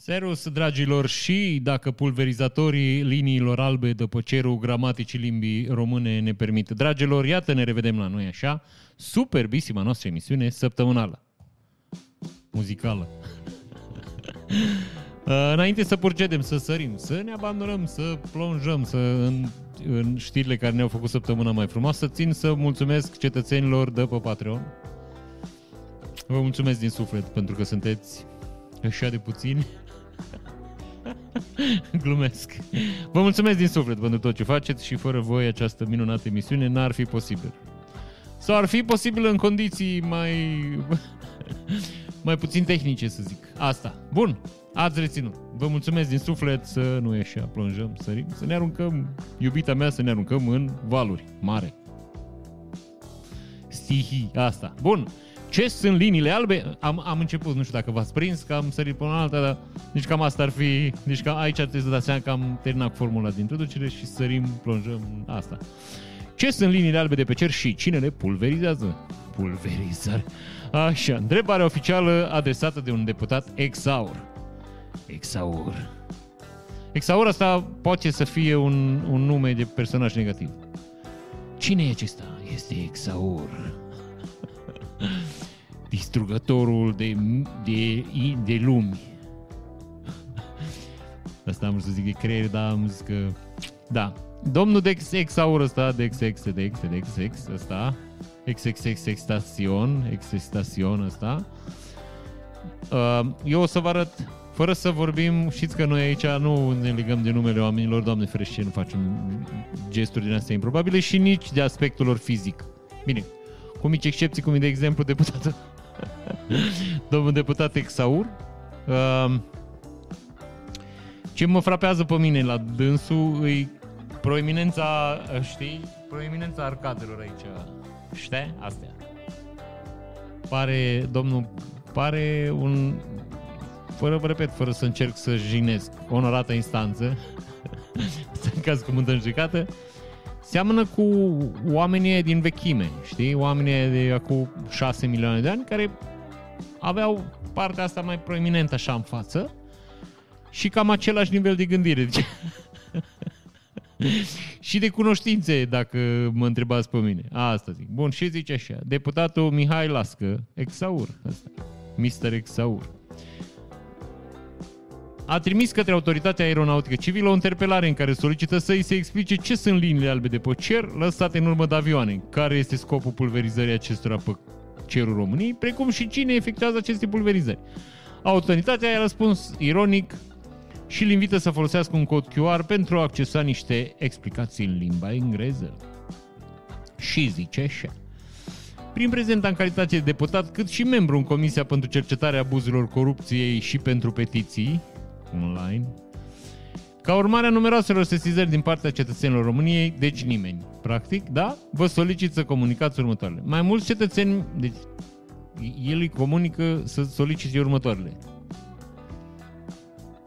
Serus, dragilor, și dacă pulverizatorii liniilor albe de pe cerul gramaticii limbii române ne permit. Dragilor, iată, ne revedem la noi așa, superbisima noastră emisiune săptămânală. Muzicală. Uh, Înainte să procedem, să sărim, să ne abandonăm, să plonjăm să în, în știrile care ne-au făcut săptămâna mai frumoasă, țin să mulțumesc cetățenilor de pe Patreon. Vă mulțumesc din suflet pentru că sunteți așa de puțini. Glumesc. Vă mulțumesc din suflet pentru tot ce faceți și fără voi această minunată emisiune n-ar fi posibil. Sau ar fi posibil în condiții mai mai puțin tehnice, să zic. Asta. Bun. Ați reținut. Vă mulțumesc din suflet să nu așa plonjăm, sărim, să ne aruncăm, iubita mea, să ne aruncăm în valuri mare. Stihi, asta. Bun. Ce sunt liniile albe? Am, am început, nu știu dacă v-ați prins, că am sărit până la alta, dar nici cam asta ar fi, nici cam aici ar trebui să dați seama că am terminat formula de introducere și sărim, plonjăm, asta. Ce sunt liniile albe de pe cer și cine le pulverizează? Pulverizare. Așa, întrebarea oficială adresată de un deputat exaur. Exaur. Exaur asta poate să fie un, un nume de personaj negativ. Cine e acesta? Este Exaur. Distrugătorul de, de, de lumi. Asta am vrut să zic de creier, dar am zis că... Da. Domnul Dex Exaur ăsta, Dex Ex, Dex, Dex Ex, ăsta, XXX Extasion, Extasion ăsta. Uh, Eu o să vă arăt, fără să vorbim, știți că noi aici nu ne legăm de numele oamenilor, Doamne ferește, nu facem gesturi din astea improbabile și nici de aspectul lor fizic. Bine, cu mici excepții, cum e de exemplu deputatul domnul deputat Exaur. Uh, Ce mă frapează pe mine la dânsul îi proeminența, știi, proeminența arcadelor aici. Știi? Astea. Pare, domnul, pare un, fără, vă repet, fără să încerc să jinesc, onorată instanță, în caz că mântă judecată, seamănă cu oamenii din vechime, știi? Oamenii de acum 6 milioane de ani care aveau partea asta mai proeminentă așa în față și cam același nivel de gândire. Deci, și de cunoștințe, dacă mă întrebați pe mine. Asta zic. Bun, și zice așa. Deputatul Mihai Lască, Exaur, ăsta. Mr. Exaur. A trimis către Autoritatea Aeronautică Civilă o interpelare în care solicită să îi se explice ce sunt liniile albe de pe cer lăsate în urmă de avioane, care este scopul pulverizării acestora pe cerul României, precum și cine efectuează aceste pulverizări. Autoritatea i-a răspuns ironic și îl invită să folosească un cod QR pentru a accesa niște explicații în limba engleză. Și zice așa. Prin prezent în calitate de deputat, cât și membru în Comisia pentru Cercetarea Abuzurilor Corupției și pentru Petiții, online, ca urmare a numeroaselor sesizări din partea cetățenilor României, deci nimeni, practic, da, vă solicit să comunicați următoarele. Mai mulți cetățeni, deci el îi comunică să solicite următoarele.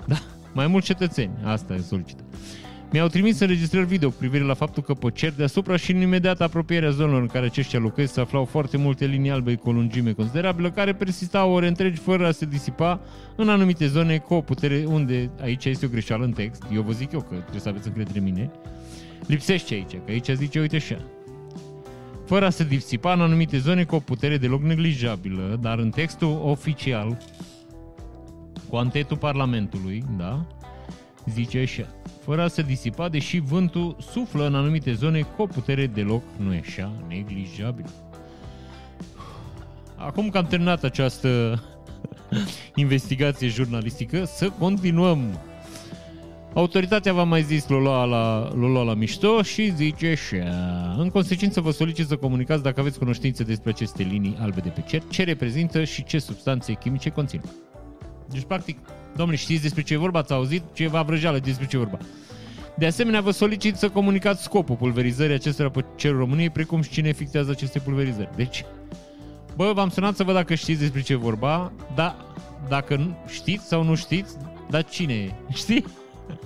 Da, mai mulți cetățeni, asta e solicită. Mi-au trimis înregistrări video cu privire la faptul că pe cer deasupra și în imediată apropierea zonelor în care aceștia locuiesc se aflau foarte multe linii albe cu o lungime considerabilă care persistau ore întregi fără a se disipa în anumite zone cu o putere unde aici este o greșeală în text. Eu vă zic eu că trebuie să aveți încredere în mine. Lipsește aici, că aici zice, uite așa. Fără a se disipa în anumite zone cu o putere deloc neglijabilă, dar în textul oficial cu antetul Parlamentului, da? Zice așa. Fără a se disipa, deși vântul suflă în anumite zone cu o putere deloc nu e așa neglijabilă. Acum că am terminat această investigație jurnalistică, să continuăm. Autoritatea v-a mai zis, l-o lua la, l-o lua la mișto și zice așa. În consecință vă solicit să comunicați dacă aveți cunoștințe despre aceste linii albe de pe cer, ce reprezintă și ce substanțe chimice conțin. Deci, practic, domnule, știți despre ce e vorba? Ați auzit ceva vrăjeală despre ce e vorba. De asemenea, vă solicit să comunicați scopul pulverizării acestora pe cerul României, precum și cine efectuează aceste pulverizări. Deci, bă, v-am sunat să văd dacă știți despre ce e vorba, dar dacă nu știți sau nu știți, dar cine e? Știi?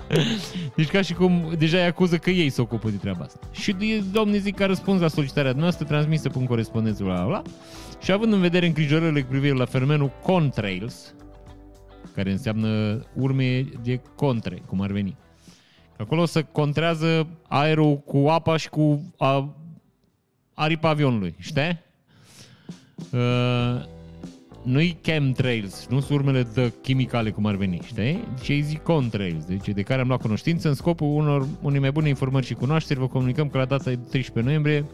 Deci ca și cum deja îi acuză că ei se ocupă de treaba asta. Și domnii zic că a răspuns la solicitarea noastră transmisă prin corespondență, bla, bla, bla. Și având în vedere îngrijorările cu privire la fenomenul contrails, care înseamnă urme de contre, cum ar veni. Acolo se contrează aerul cu apa și cu a, aripa avionului, știi? Uh, nu-i chemtrails, nu sunt urmele de chimicale cum ar veni, știi? Ce îi zic contrails, deci de care am luat cunoștință în scopul unor, unei mai bune informări și cunoașteri. Vă comunicăm că la data de 13 noiembrie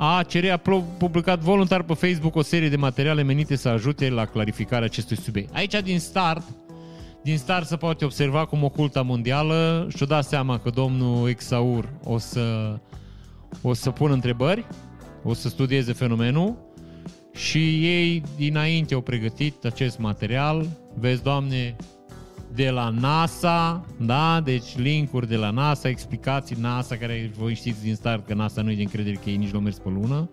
ACR a publicat voluntar pe Facebook o serie de materiale menite să ajute la clarificarea acestui subiect. Aici, din start, din start se poate observa cum oculta mondială și-o da seama că domnul Exaur o să, o să pună întrebări, o să studieze fenomenul și ei dinainte au pregătit acest material. Vezi, Doamne, de la NASA, da? Deci linkuri de la NASA, explicații NASA, care voi știți din start că NASA nu e de încredere că ei nici nu mers pe lună.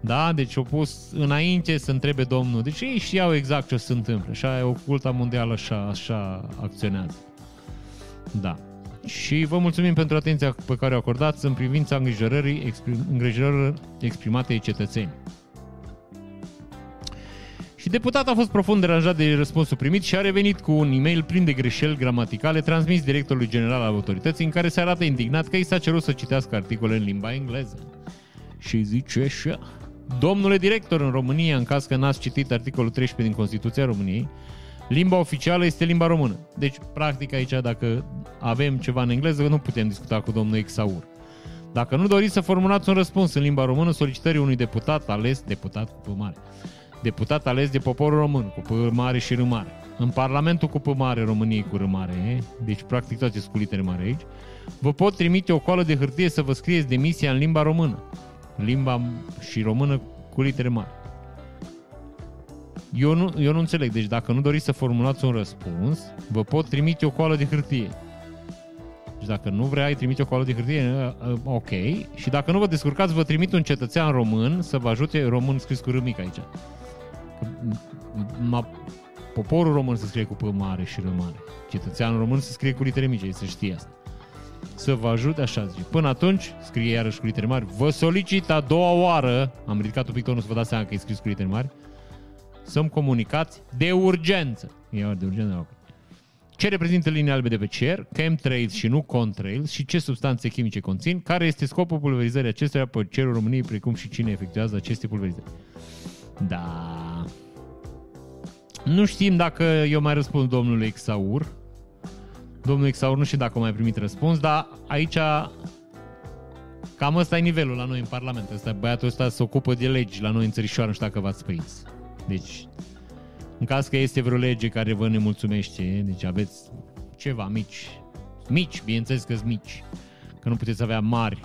Da? Deci au pus înainte să întrebe domnul. Deci ei știau exact ce o să se întâmple. Așa e oculta mondială, așa, așa acționează. Da. Și vă mulțumim pentru atenția pe care o acordați în privința îngrijorării, exprim, îngrijorării exprimate de cetățeni. Și deputatul a fost profund deranjat de răspunsul primit și a revenit cu un e-mail plin de greșeli gramaticale transmis directorului general al autorității în care se arată indignat că i s-a cerut să citească articole în limba engleză. Și zice așa... Domnule director, în România, în caz că n-ați citit articolul 13 din Constituția României, limba oficială este limba română. Deci, practic, aici, dacă avem ceva în engleză, nu putem discuta cu domnul Exaur. Dacă nu doriți să formulați un răspuns în limba română solicitării unui deputat ales, deputat cu mare, deputat ales de poporul român, cu P mare și R mare. În Parlamentul cu P mare României cu R mare, deci practic toate sunt cu litere mare aici, vă pot trimite o coală de hârtie să vă scrieți demisia în limba română. Limba și română cu litere mari. Eu nu, eu nu înțeleg, deci dacă nu doriți să formulați un răspuns, vă pot trimite o coală de hârtie. Deci dacă nu vrea, trimite o coală de hârtie, uh, uh, ok. Și dacă nu vă descurcați, vă trimit un cetățean român să vă ajute, român scris cu râmic aici ma, poporul român să scrie cu P mare și R mare. Cetățeanul român să scrie cu litere mici, să știe asta. Să vă ajute așa zice. Până atunci, scrie iarăși cu litere mari, vă solicit a doua oară, am ridicat un pic tonul să vă dați seama că e scris cu litere mari, să-mi comunicați de urgență. E de urgență, ok. Ce reprezintă linii albe de pe cer, chemtrails și nu contrails și ce substanțe chimice conțin, care este scopul pulverizării acestora pe cerul României, precum și cine efectuează aceste pulverizări. Da. Nu știm dacă eu mai răspund domnului Exaur. Domnul Exaur nu știu dacă a mai primit răspuns, dar aici cam ăsta e nivelul la noi în Parlament. Ăsta, băiatul ăsta se ocupă de legi la noi în țărișoară, nu știu dacă v-ați prins. Deci, în caz că este vreo lege care vă nemulțumește, deci aveți ceva mici, mici, bineînțeles că sunt mici, că nu puteți avea mari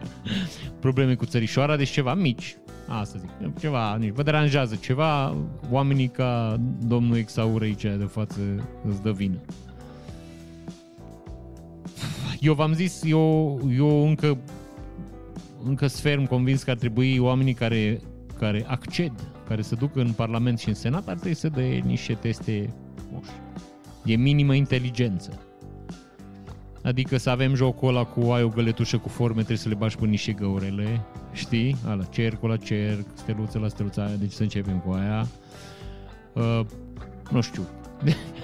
probleme cu țărișoara, deci ceva mici, Asta zic. Ceva, nici vă deranjează ceva, oamenii ca domnul Exaur aici de față îți dă vină. Eu v-am zis, eu, eu încă încă sferm convins că ar trebui oamenii care, care acced, care se duc în Parlament și în Senat, ar trebui să dea niște teste moși, de minimă inteligență. Adică să avem jocul ăla cu ai o găletușă cu forme, trebuie să le bași pe niște găurele, știi? Ala, cercul la cerc, steluță la steluța aia, deci să începem cu aia. Uh, nu știu.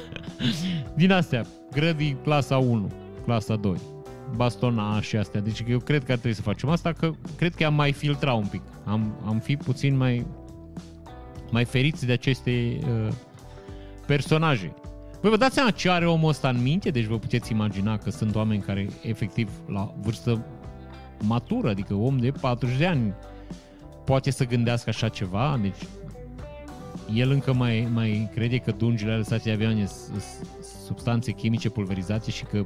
Din astea, grădii clasa 1, clasa 2, bastona și astea. Deci eu cred că ar trebui să facem asta, că cred că am mai filtra un pic. Am, am fi puțin mai mai feriți de aceste uh, personaje. Voi vă dați seama ce are omul ăsta în minte? Deci vă puteți imagina că sunt oameni care efectiv la vârstă matură, adică om de 40 de ani poate să gândească așa ceva, deci el încă mai, mai crede că dungile ale statului avioane sunt substanțe chimice pulverizate și că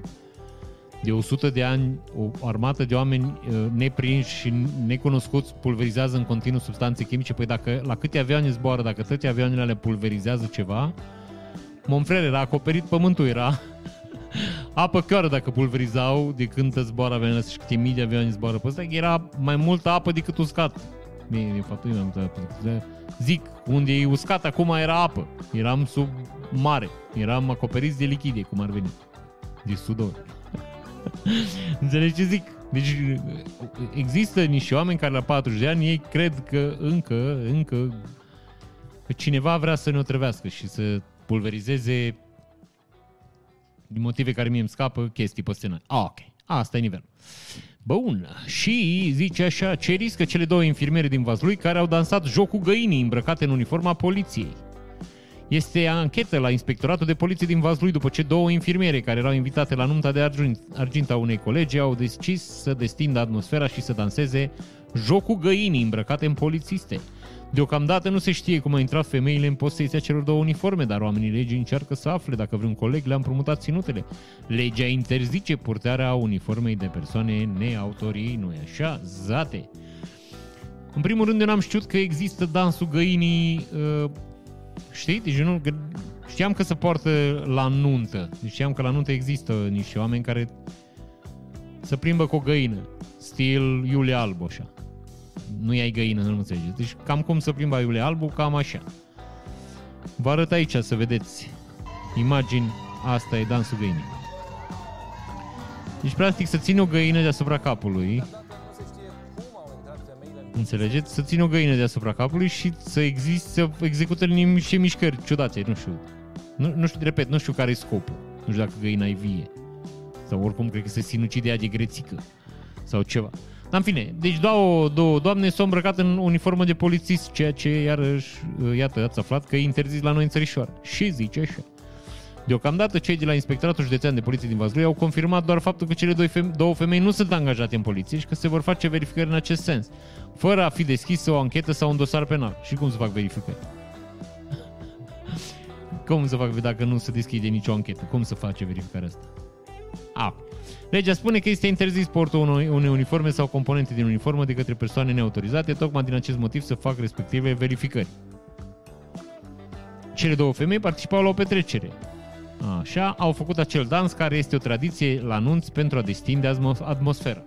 de 100 de ani o armată de oameni uh, neprinși și necunoscuți pulverizează în continuu substanțe chimice. Păi dacă la câte avioane zboară, dacă toate avioanele le pulverizează ceva, Monfrere era acoperit, pământul era apă cărdă dacă pulverizau de când zboară avioanele și câte mii de avioane zboară pe ăsta, era mai multă apă decât uscat. Bine, de fapt, nu am Zic, unde e uscat, acum era apă. Eram sub mare. Eram acoperiți de lichide, cum ar veni. De sudor. Înțelegi ce zic? Deci există niște oameni care la 40 de ani ei cred că încă, încă că cineva vrea să ne otrăvească și să pulverizeze din motive care mie îmi scapă chestii pe scenariu. Ah, ok. Asta e nivelul. Bun. Și zice așa, ce riscă cele două infirmiere din Vaslui care au dansat jocul găinii îmbrăcate în uniforma poliției. Este anchetă la Inspectoratul de Poliție din Vaslui după ce două infirmiere care erau invitate la nunta de argint, argint a unei colegi au decis să destindă atmosfera și să danseze jocul găinii îmbrăcate în polițiste. Deocamdată nu se știe cum au intrat femeile în posesia celor două uniforme, dar oamenii legii încearcă să afle dacă vreun coleg le-a împrumutat ținutele. Legea interzice purtarea uniformei de persoane neautorii, nu așa? Zate! În primul rând, eu n-am știut că există dansul găinii, uh, știi? Deci nu, că știam că se poartă la nuntă. Deci știam că la nuntă există niște oameni care să plimbă cu o găină, stil Iulia Albu, așa nu ai găină, nu înțelegeți. Deci cam cum să plimba iule albul, cam așa. Vă arăt aici să vedeți imagini, asta e dansul găinii. Deci, practic, să țin o găină deasupra capului, înțelegeți? Să țin o găină deasupra capului și să existe, să execută niște mișcări ciudate, nu știu. Nu, nu știu, repet, nu știu care e scopul. Nu știu dacă găina e vie. Sau oricum, cred că se sinucidea de grețică. Sau ceva. Dar în fine, deci două, două doamne s-au îmbrăcat în uniformă de polițist, ceea ce iarăși, iată, ați aflat că e interzis la noi în țărișoară. Și zice așa. Deocamdată, cei de la Inspectoratul Județean de Poliție din Vaslui au confirmat doar faptul că cele două femei, două femei nu sunt angajate în poliție și că se vor face verificări în acest sens, fără a fi deschisă o anchetă sau un dosar penal. Și cum să fac verificări? cum să fac dacă nu se deschide nicio anchetă? Cum să face verificarea asta? A, Legea spune că este interzis portul unei uniforme sau componente din uniformă de către persoane neautorizate, tocmai din acest motiv să fac respective verificări. Cele două femei participau la o petrecere. Așa, au făcut acel dans care este o tradiție la anunț pentru a destinde atmosfera.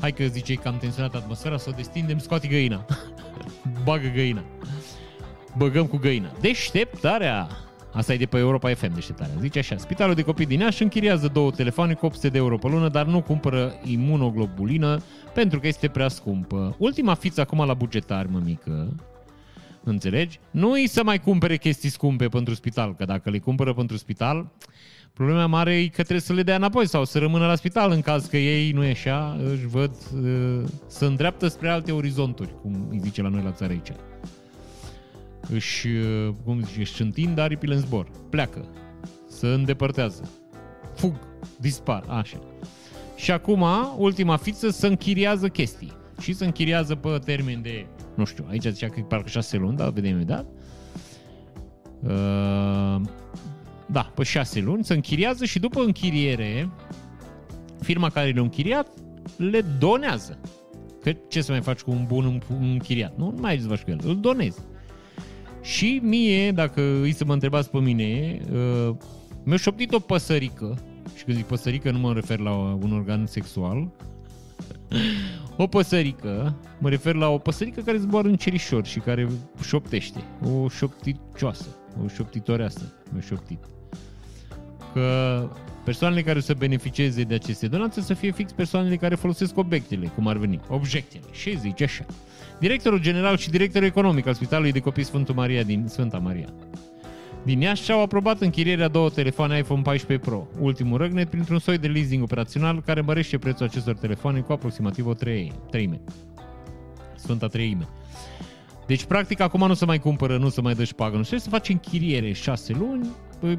Hai că ziceai că am tensionat atmosfera, să o destindem, scoate găina. Bagă găina. Băgăm cu găina. Deșteptarea! Asta e de pe Europa FM deșteptarea. Zice așa, Spitalul de Copii din Iași închiriază două telefoane cu 800 de euro pe lună, dar nu cumpără imunoglobulină pentru că este prea scumpă. Ultima fiță acum la bugetar, mică. Înțelegi? Nu îi să mai cumpere chestii scumpe pentru spital, că dacă le cumpără pentru spital, problema mare e că trebuie să le dea înapoi sau să rămână la spital în caz că ei, nu e așa, își văd, uh, să îndreaptă spre alte orizonturi, cum îi zice la noi la țară aici își, uh, cum zice, își întind aripile în zbor, pleacă, se îndepărtează, fug, dispar, așa. Și acum, ultima fiță, să închiriază chestii. Și să închiriază pe termen de, nu știu, aici zicea că parcă șase luni, dar vedem imediat. Uh, da, pe șase luni, să închiriază și după închiriere, firma care le-a închiriat le donează. Că ce să mai faci cu un bun închiriat? Nu, nu mai ai cu el, îl donezi. Și mie, dacă îi să mă întrebați pe mine, uh, mi-a șoptit o păsărică, și când zic păsărică nu mă refer la un organ sexual, o păsărică, mă refer la o păsărică care zboară în cerișor și care șoptește. O șopticioasă, o șoptitoreasă, mi-a șoptit. Că persoanele care o să beneficieze de aceste donații să fie fix persoanele care folosesc obiectele, cum ar veni, obiectele. Și zice așa. Directorul general și directorul economic al Spitalului de Copii Sfântul Maria din Sfânta Maria. Din Iași și-au aprobat închirierea două telefoane iPhone 14 Pro, ultimul răgnet printr-un soi de leasing operațional care mărește prețul acestor telefoane cu aproximativ o treime. Sfânta treime. Deci, practic, acum nu se mai cumpără, nu se mai dă șpagă, nu știu, se face închiriere șase luni,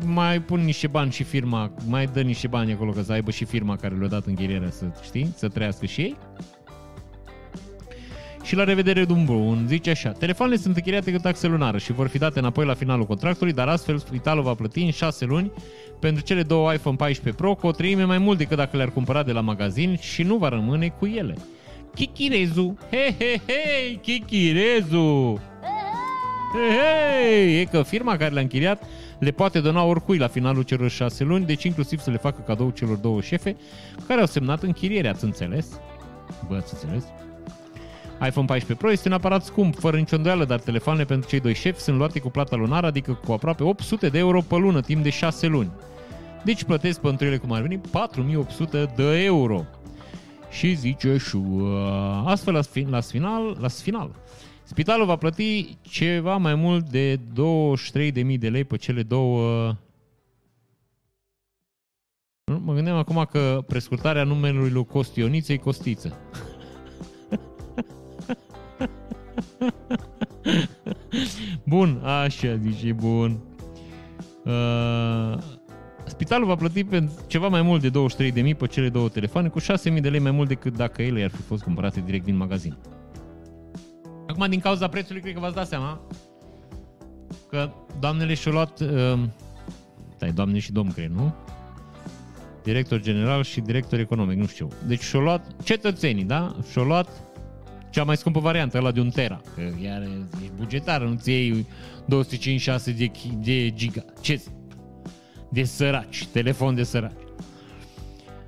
mai pun niște bani și firma, mai dă niște bani acolo ca să aibă și firma care le-a dat închirierea să, știi, să trăiască și ei și la revedere Dumbru. Zice așa, telefoanele sunt închiriate cu taxe lunară și vor fi date înapoi la finalul contractului, dar astfel spitalul va plăti în 6 luni pentru cele două iPhone 14 Pro cu o treime mai mult decât dacă le-ar cumpăra de la magazin și nu va rămâne cu ele. Chichirezu! He, he, he! Chichirezu! Hei, hei! E că firma care le-a închiriat le poate dona oricui la finalul celor șase luni, deci inclusiv să le facă cadou celor două șefe care au semnat închirierea, ați înțeles? Bă, ați înțeles? iPhone 14 Pro este un aparat scump, fără nicio îndoială, dar telefoanele pentru cei doi șefi sunt luate cu plata lunară, adică cu aproape 800 de euro pe lună, timp de 6 luni. Deci plătesc pentru ele, cum ar veni, 4800 de euro. Și zice și astfel la, la final, la final, Spitalul va plăti ceva mai mult de 23.000 de lei pe cele două... Nu, Mă gândeam acum că prescurtarea numelui lui Costioniță e Costiță. bun, așa zice, bun. Uh, spitalul va plăti pentru ceva mai mult de 23.000 pe cele două telefoane, cu 6.000 de lei mai mult decât dacă ele ar fi fost cumpărate direct din magazin. Acum, din cauza prețului, cred că v-ați dat seama că doamnele și-au luat... Uh, stai, doamne și domn, cred, nu? Director general și director economic, nu știu. Deci și-au luat cetățenii, da? Și-au luat cea mai scumpă variantă, ăla de un tera. Că iar e bugetar, nu-ți iei 256 de, de giga. Ce? De săraci, telefon de săraci.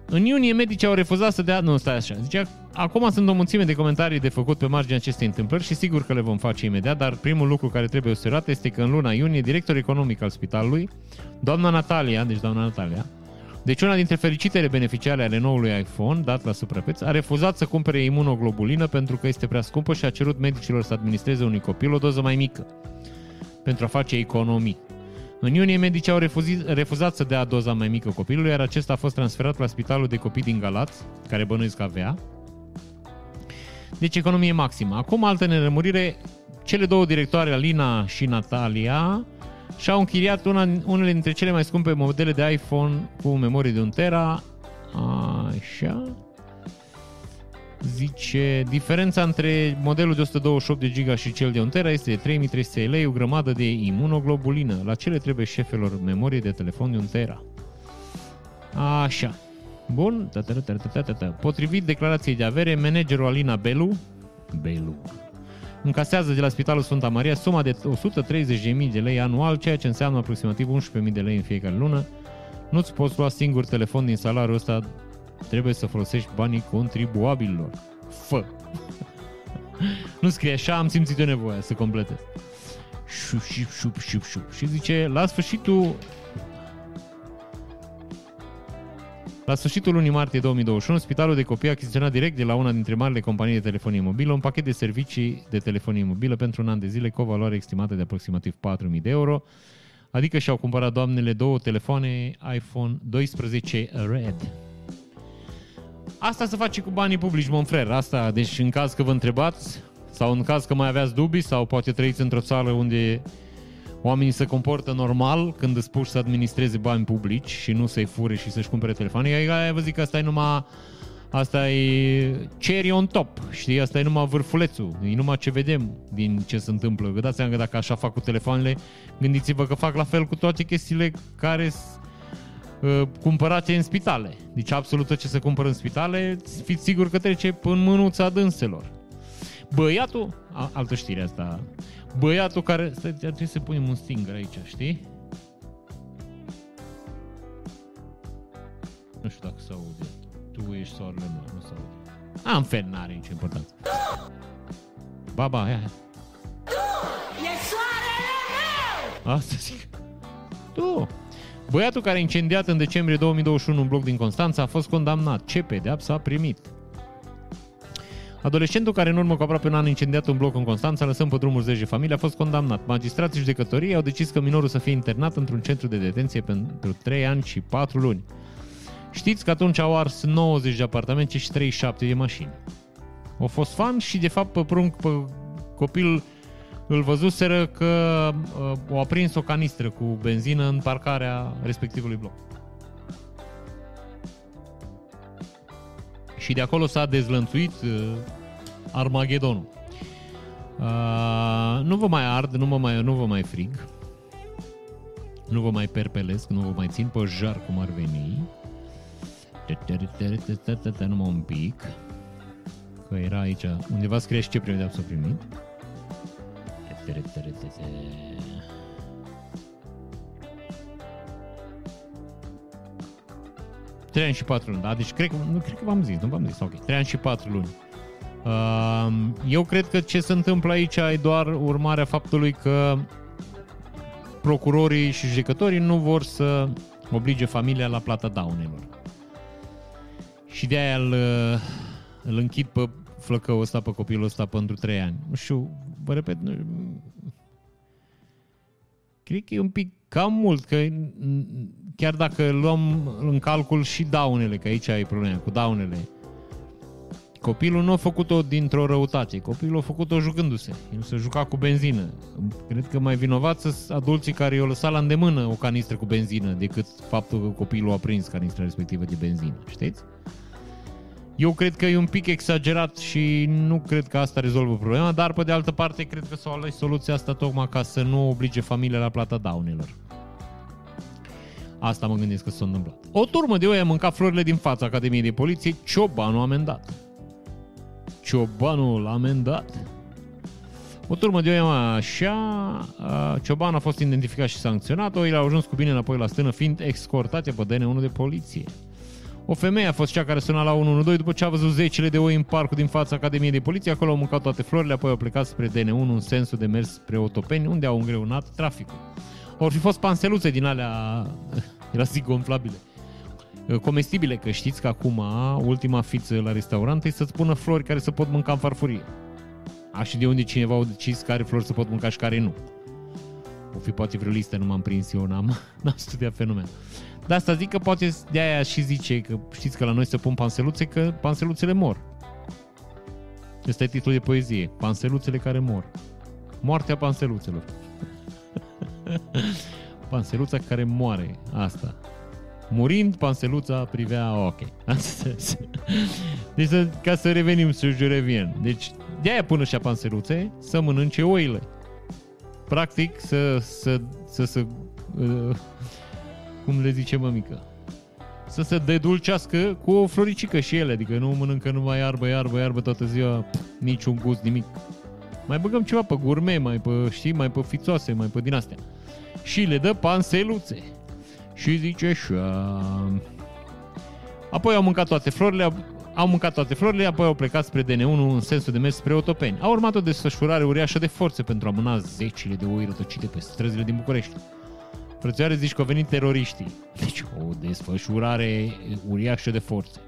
În iunie, medicii au refuzat să dea... Nu, stai așa. Zicea, acum sunt o mulțime de comentarii de făcut pe marginea acestei întâmplări și sigur că le vom face imediat, dar primul lucru care trebuie observat este că în luna iunie, directorul economic al spitalului, doamna Natalia, deci doamna Natalia, deci una dintre fericitele beneficiare ale noului iPhone dat la suprapreț a refuzat să cumpere imunoglobulină pentru că este prea scumpă și a cerut medicilor să administreze unui copil o doză mai mică pentru a face economii. În iunie, medicii au refuzit, refuzat să dea doza mai mică copilului, iar acesta a fost transferat la spitalul de copii din Galați, care bănuiesc avea. Deci economie maximă. Acum, altă nerămurire, cele două directoare, Alina și Natalia, și-au închiriat una, unele dintre cele mai scumpe modele de iPhone cu memorie de 1 tera. Așa. Zice, diferența între modelul de 128 de giga și cel de 1 tera este de 3300 lei, o grămadă de imunoglobulină. La ce le trebuie șefelor memorie de telefon de 1 tera? Așa. Bun. Potrivit declarației de avere, managerul Alina Belu, Belu, încasează de la Spitalul Sfânta Maria suma de 130.000 de lei anual, ceea ce înseamnă aproximativ 11.000 de lei în fiecare lună. Nu-ți poți lua singur telefon din salariul ăsta, trebuie să folosești banii contribuabililor. Fă! nu scrie așa, am simțit o nevoie să completez. Șup, șup, șup, șup, șup. Și zice, la sfârșitul La sfârșitul lunii martie 2021, Spitalul de Copii a achiziționat direct de la una dintre marile companii de telefonie mobilă un pachet de servicii de telefonie mobilă pentru un an de zile cu o valoare estimată de aproximativ 4.000 de euro, adică și-au cumpărat doamnele două telefoane iPhone 12 Red. Asta se face cu banii publici, mon frere. Asta, deci în caz că vă întrebați, sau în caz că mai aveați dubii, sau poate trăiți într-o țară unde oamenii se comportă normal când îți puși să administreze bani publici și nu să-i fure și să-și cumpere telefoane. Aia vă zic că asta e numai Asta e cherry on top, știi? Asta e numai vârfulețul, e numai ce vedem din ce se întâmplă. Vă dați seama că dacă așa fac cu telefoanele, gândiți-vă că fac la fel cu toate chestiile care uh, cumpărate în spitale. Deci absolut tot ce se cumpără în spitale, fiți siguri că trece în mânuța dânselor. Băiatul, a, altă știre asta, băiatul care, stai, trebuie să punem un stinger aici, știi? Nu știu dacă se aude. Tu ești soarele meu, nu se aude. A, în fel, n-are nicio importanță. Baba, ia, ia. E soarele meu! Asta zic. Tu. Băiatul care a incendiat în decembrie 2021 un bloc din Constanța a fost condamnat. Ce pedeapsă a primit? Adolescentul care în urmă cu aproape un an a incendiat un bloc în Constanța, lăsând pe drumul zeci de familie, a fost condamnat. Magistrații judecătorii au decis că minorul să fie internat într-un centru de detenție pentru 3 ani și 4 luni. Știți că atunci au ars 90 de apartamente și 37 de mașini. Au fost fan și de fapt pe prunc pe copil îl văzuseră că uh, o aprins o canistră cu benzină în parcarea respectivului bloc. Și de acolo s-a dezlănțuit uh, Armagedonul. Uh, nu vă mai ard, nu, mă mai, nu vă mai frig, nu vă mai perpelesc, nu vă mai țin pe jar cum ar veni. Numai un pic. Că era aici, undeva scrie și ce pedeapsă a primit. Trei ani și patru luni, da? Deci cred că, nu, cred că v-am zis, nu v-am zis, ok. Trei ani și patru luni. Uh, eu cred că ce se întâmplă aici e doar urmarea faptului că procurorii și judecătorii nu vor să oblige familia la plata daunelor. Și de aia îl, îl închid pe flăcăul ăsta, pe copilul ăsta pentru 3 ani. Nu știu, vă repet, nu, cred că e un pic cam mult, că chiar dacă luăm în calcul și daunele, că aici ai problema cu daunele, Copilul nu a făcut-o dintr-o răutate, copilul a făcut-o jucându-se. El se juca cu benzină. Cred că mai vinovat sunt adulții care i-au lăsat la îndemână o canistră cu benzină decât faptul că copilul a prins canistra respectivă de benzină. Știți? Eu cred că e un pic exagerat și nu cred că asta rezolvă problema, dar pe de altă parte cred că s-au ales soluția asta tocmai ca să nu oblige familia la plata daunelor. Asta mă gândesc că s-a întâmplat. O turmă de oi a mâncat florile din fața Academiei de Poliție, Ciobanu amendat. Ciobanul amendat. O turmă de oi așa, Cioban a fost identificat și sancționat, oile au ajuns cu bine înapoi la stână, fiind escortate pe DN1 de poliție. O femeie a fost cea care suna la 112 după ce a văzut zecile de oi în parcul din fața Academiei de Poliție. Acolo au mâncat toate florile, apoi au plecat spre DN1 în sensul de mers spre Otopeni, unde au îngreunat traficul. Or fi fost panseluțe din alea, era zic, gonflabile. Comestibile, că știți că acum ultima fiță la restaurant e să-ți pună flori care să pot mânca în farfurie. A, și de unde cineva au decis care flori să pot mânca și care nu. O fi poate vreo listă, nu m-am prins eu, n-am, n-am studiat fenomen. De asta zic că poate de aia și zice că știți că la noi se pun panseluțe, că panseluțele mor. Ăsta e titlul de poezie. Panseluțele care mor. Moartea panseluțelor. Panseluța care moare. Asta. Murind, panseluța privea ok. deci, să, ca să revenim să revin. Deci, de aia pun așa panseluțe să mănânce oile. Practic, să, să, să, să uh, cum le zice mămică, să se dedulcească cu o floricică și ele, adică nu mănâncă numai iarbă, iarbă, iarbă toată ziua, niciun gust, nimic. Mai băgăm ceva pe gourmet, mai pe, știi, mai pe fițoase, mai pe din astea. Și le dă panseluțe. Și zice așa... Apoi au mâncat toate florile, au mâncat toate florile, apoi au plecat spre DN1 în sensul de mers spre Otopeni. A urmat o desfășurare uriașă de forțe pentru a mâna zecile de oi rătăcite pe străzile din București. Frățioare, zici că au venit teroriștii. Deci o desfășurare uriașă de forțe.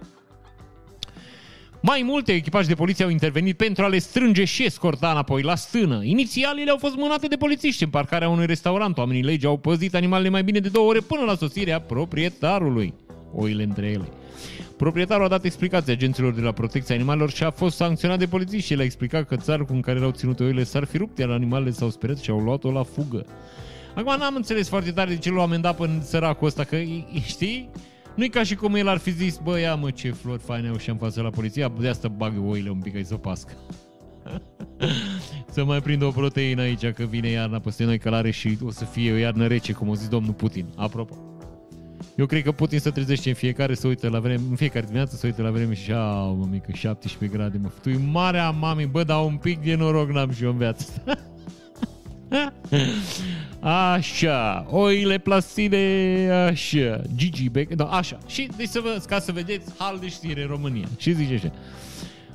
Mai multe echipaje de poliție au intervenit pentru a le strânge și escorta înapoi la stână. Inițial, ele au fost mânate de polițiști în parcarea unui restaurant. Oamenii legi au păzit animalele mai bine de două ore până la sosirea proprietarului. Oile între ele. Proprietarul a dat explicații agenților de la protecția animalelor și a fost sancționat de polițiști și el a explicat că țarul cu care erau ținute oile s-ar fi rupt, iar animalele s-au speriat și au luat-o la fugă. Acum n-am înțeles foarte tare de ce l-au amendat pe săracul ăsta, că știi? Nu e ca și cum el ar fi zis, bă, ia mă, ce flori faine au și în față la poliția, de asta bagă oile un pic, ai să pască. să mai prind o proteină aici, că vine iarna peste noi călare și o să fie o iarnă rece, cum a zis domnul Putin. Apropo. Eu cred că Putin se trezește în fiecare, să uită la vreme, în fiecare dimineață să uită la vreme și a, mă, mică, 17 grade, mă, tu marea mami, bă, dar un pic de noroc n-am și eu în viață. Așa, oile plaside, așa, Gigi Beck, da, așa. Și deci să vă, ca să vedeți hal de știre în România. Și zice așa.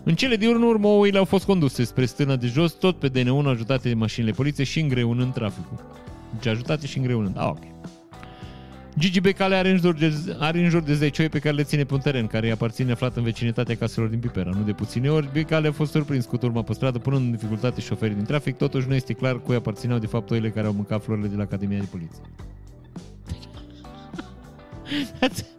În cele din urmă, oile au fost conduse spre stâna de jos, tot pe DN1 ajutate de mașinile poliției și îngreunând traficul. Deci ajutate și îngreunând. Ah, ok. Gigi Becale are în, jur de, are în jur de 10 oi pe care le ține pe un teren care îi aparține aflat în vecinătatea caselor din Pipera. Nu de puține ori, Becale a fost surprins cu turma pe stradă, punând în dificultate șoferii din trafic, totuși nu este clar cui aparțineau de fapt oile care au mâncat florile de la Academia de Poliție.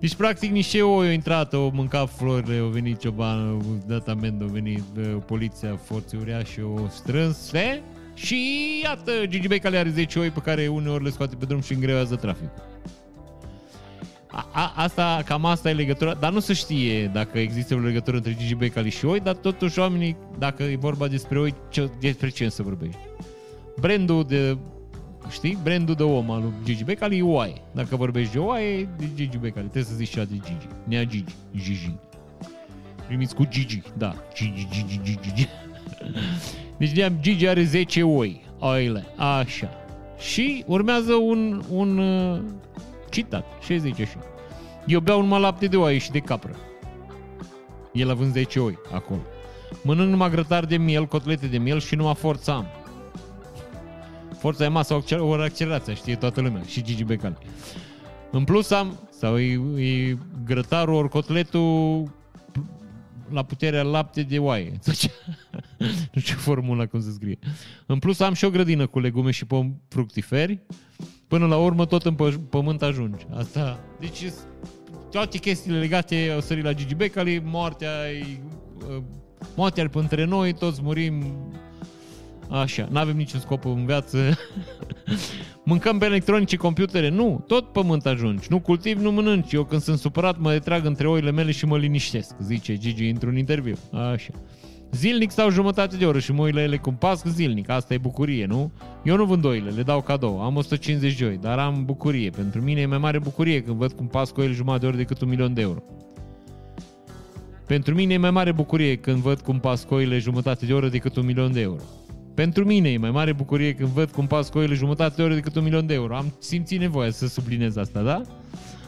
Deci, practic, niște oi au intrat, au mâncat florile, au venit cioban, au dat amendă, au venit uh, poliția, forțe uriașe, au strâns, e? Și iată, Gigi Becali are 10 oi pe care uneori le scoate pe drum și îngrevează traficul. A, a, asta, cam asta e legătura, dar nu se știe dacă există o legătură între Gigi Becali și oi, dar totuși oamenii, dacă e vorba despre oi, ce, despre ce să vorbești? Brandul de, știi, brandul de om al lui Gigi Becali e oaie. Dacă vorbești de oaie, de Gigi Becali, trebuie să zici cea de Gigi, nea Gigi, Gigi. Primiți cu Gigi, da, Gigi, Gigi, Gigi, Gigi. Deci de Gigi are 10 oi, oile, așa. Și urmează un, un uh, citat, și zice așa. Eu beau numai lapte de oaie și de capră. El având 10 oi acolo. Mănânc numai grătar de miel, cotlete de miel și numai forța am. Forța e masă, ori accelerația, știe toată lumea, și Gigi Becal. În plus am, sau e, e grătarul ori cotletul la puterea lapte de oaie. nu știu formula cum se scrie. În plus am și o grădină cu legume și pom fructiferi. Până la urmă tot în pă- pământ ajungi. Asta, deci toate chestiile legate au sărit la Gigi Becali, moartea uh, moartea între noi, toți murim Așa, nu avem niciun scop în viață. Mâncăm pe electronice, computere? Nu, tot pământ ajungi. Nu cultiv, nu mănânci. Eu când sunt supărat mă retrag între oile mele și mă liniștesc, zice Gigi într-un interviu. Așa. Zilnic stau jumătate de oră și mă uit la ele cum pasc zilnic. Asta e bucurie, nu? Eu nu vând oile, le dau cadou. Am 150 de oi, dar am bucurie. Pentru mine e mai mare bucurie când văd cum pasc oile jumătate de oră decât un milion de euro. Pentru mine e mai mare bucurie când văd cum pasc oile jumătate de oră decât un milion de euro. Pentru mine e mai mare bucurie când văd cum pasc oile jumătate de oră decât un milion de euro. Am simțit nevoia să sublinez asta, da?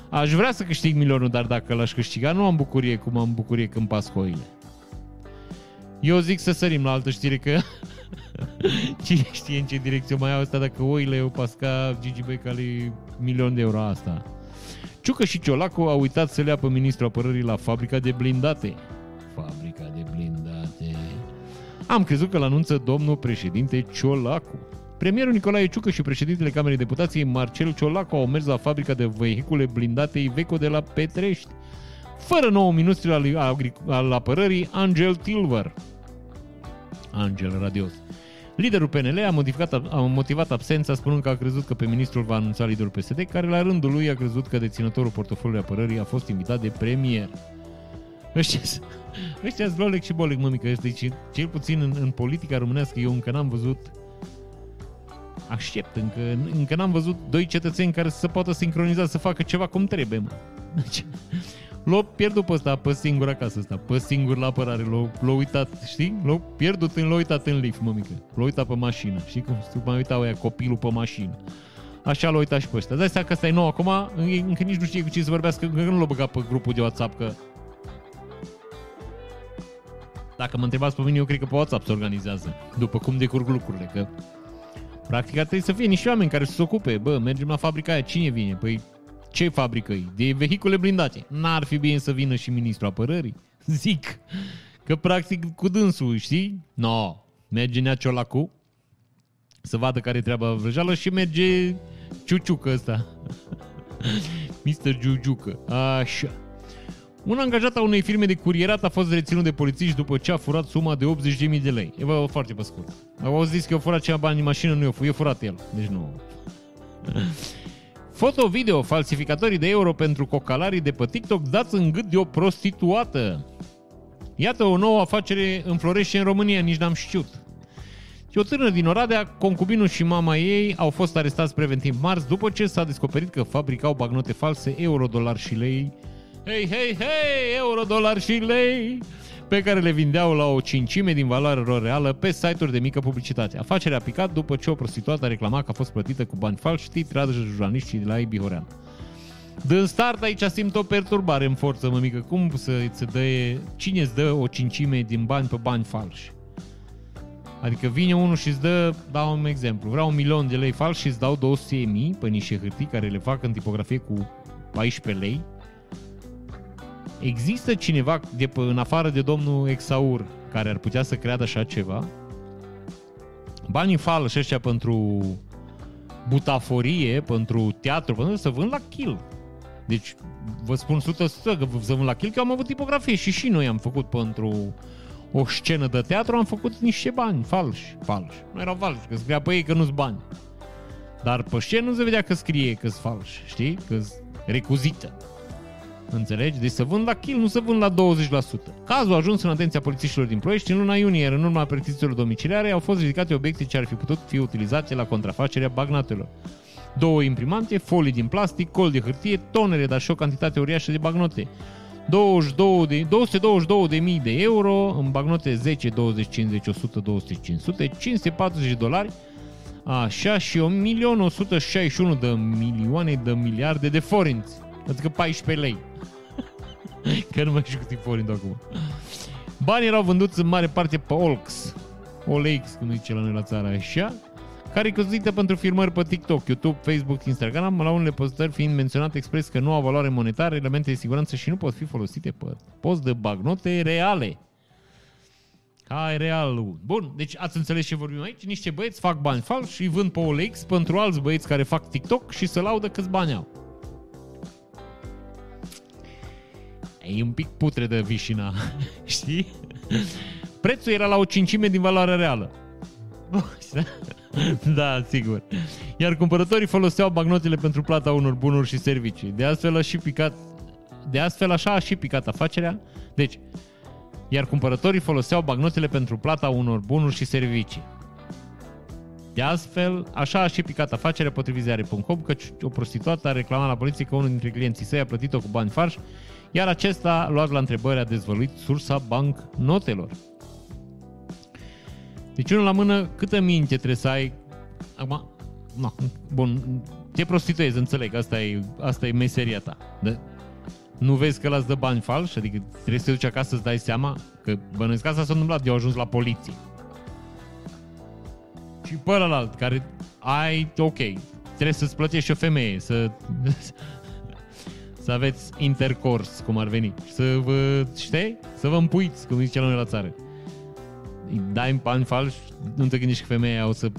Aș vrea să câștig milionul, dar dacă l-aș câștiga, nu am bucurie cum am bucurie când pasc oile. Eu zic să sărim la altă știre că cine știe în ce direcție mai au asta dacă oile o pasca Gigi Becali milion de euro asta. Ciucă și Ciolacu au uitat să le pe ministrul apărării la fabrica de blindate. Fabrica de blindate. Am crezut că l-anunță domnul președinte Ciolacu. Premierul Nicolae Ciucă și președintele Camerei Deputației Marcel Ciolacu au mers la fabrica de vehicule blindate Iveco de la Petrești, fără nou ministru al, al apărării Angel Tilver. Angel Radios. Liderul PNL a, modificat, a motivat absența spunând că a crezut că pe ministrul va anunța liderul PSD, care la rândul lui a crezut că deținătorul portofoliului apărării a fost invitat de premier. Ăștia, ăștia Zlolec și Bolec, mămică, deci cel puțin în, în politica românească eu încă n-am văzut aștept, încă, încă n-am văzut doi cetățeni care să se poată sincroniza să facă ceva cum trebuie, mă. Deci, l-a pierdut pe ăsta, pe singur acasă ăsta, pe singur la apărare, l-a, l-a uitat, știi? L-a pierdut, în, l-a uitat în lift, mămică. L-a uitat pe mașină, știi cum? Tu mai uitau aia copilul pe mașină. Așa l-a uitat și pe ăsta. Dai seama că ăsta e nou acum, încă nici nu știe cu cine să vorbească, încă nu l-a băgat pe grupul de WhatsApp, că dacă mă întrebați pe mine, eu cred că pe WhatsApp se organizează, după cum decurg lucrurile, că practic ar trebui să fie niște oameni care să se ocupe. Bă, mergem la fabrica aia, cine vine? Păi ce fabrică e? De vehicule blindate. N-ar fi bine să vină și ministrul apărării? Zic că practic cu dânsul, știi? No, merge Nea Ciolacu să vadă care e treaba vrăjeală și merge Ciuciucă ăsta. Mr. Giugiucă. Așa. Un angajat a unei firme de curierat a fost reținut de polițiști după ce a furat suma de 80.000 de lei. E vă, foarte pe scurt. Au zis că eu furat ceva bani în mașină, nu eu, eu furat el. Deci nu. Foto-video, falsificatorii de euro pentru cocalarii de pe TikTok dați în gât de o prostituată. Iată o nouă afacere înflorește în România, nici n-am știut. Și o tânără din Oradea, concubinul și mama ei au fost arestați preventiv marți după ce s-a descoperit că fabricau bagnote false, euro, dolar și lei. Hei, hei, hei, euro, dolar și lei! pe care le vindeau la o cincime din valoarea lor reală pe site-uri de mică publicitate. Afacerea a picat după ce o prostituată a reclamat că a fost plătită cu bani falși, titrează jurnaliștii de la Ibi Horean. Din start aici simt o perturbare în forță, mămică. Cum să îți dă, cine îți dă o cincime din bani pe bani falși? Adică vine unul și îți dă, dau un exemplu, vreau un milion de lei falși și îți dau 200 mii pe niște hârtii care le fac în tipografie cu 14 lei Există cineva de pe, în afară de domnul Exaur care ar putea să creadă așa ceva? Banii falși ăștia pentru butaforie, pentru teatru, pentru să vând la kill. Deci, vă spun 100% că să vând la kill, că am avut tipografie și și noi am făcut pentru o scenă de teatru, am făcut niște bani falși, falși. Nu erau falși, că scria pe ei că nu-s bani. Dar pe scenă nu se vedea că scrie că sunt falși, știi? că recuzită. Înțelegi? Deci să vând la kill, nu să vând la 20%. Cazul a ajuns în atenția polițiștilor din Ploiești în luna iunie, iar în urma perchezițiilor domiciliare au fost ridicate obiecte ce ar fi putut fi utilizate la contrafacerea bagnatelor. Două imprimante, folii din plastic, col de hârtie, tonere, dar și o cantitate uriașă de bagnote. 22 de, 222 de mii de euro în bagnote 10, 20, 50, 100, 200, 500, 540 de dolari, așa și 1.161 de milioane de miliarde de forinți, adică 14 lei. Că nu mai știu cât e forint acum. Banii erau vânduți în mare parte pe Olx. OLX, cum zice la noi la țară, așa. Care e căzuită pentru filmări pe TikTok, YouTube, Facebook, Instagram, la unele postări fiind menționat expres că nu au valoare monetară, elemente de siguranță și nu pot fi folosite pe post de bagnote reale. Hai, real. Bun, deci ați înțeles ce vorbim aici? Niște băieți fac bani falși și îi vând pe OLX pentru alți băieți care fac TikTok și să laudă câți bani au. E un pic putre de vișina, știi? Prețul era la o cincime din valoarea reală. da, sigur. Iar cumpărătorii foloseau bagnotele pentru plata unor bunuri și servicii. De astfel, a și picat, de astfel așa a și picat afacerea. Deci, iar cumpărătorii foloseau bagnotele pentru plata unor bunuri și servicii. De astfel, așa a și picat afacerea potrivit ziare.com, căci o prostituată a reclamat la poliție că unul dintre clienții săi a plătit-o cu bani farși, iar acesta, luat la întrebări, a dezvăluit sursa banc notelor. Deci unul la mână, câtă minte trebuie să ai... Acum, no, bun, te prostituezi, înțeleg, asta e, asta e meseria ta. De, nu vezi că l-ați dă bani falși? Adică trebuie să te duci acasă să dai seama că bănuiesc că asta s-a întâmplat, eu ajuns la poliție. Și pe ălalt, care ai, ok, trebuie să-ți plătești și o femeie, să, să aveți intercors, cum ar veni, să vă, știi, să vă împuiți, cum zice la noi la țară îi dai bani falși, nu te gândești că femeia o să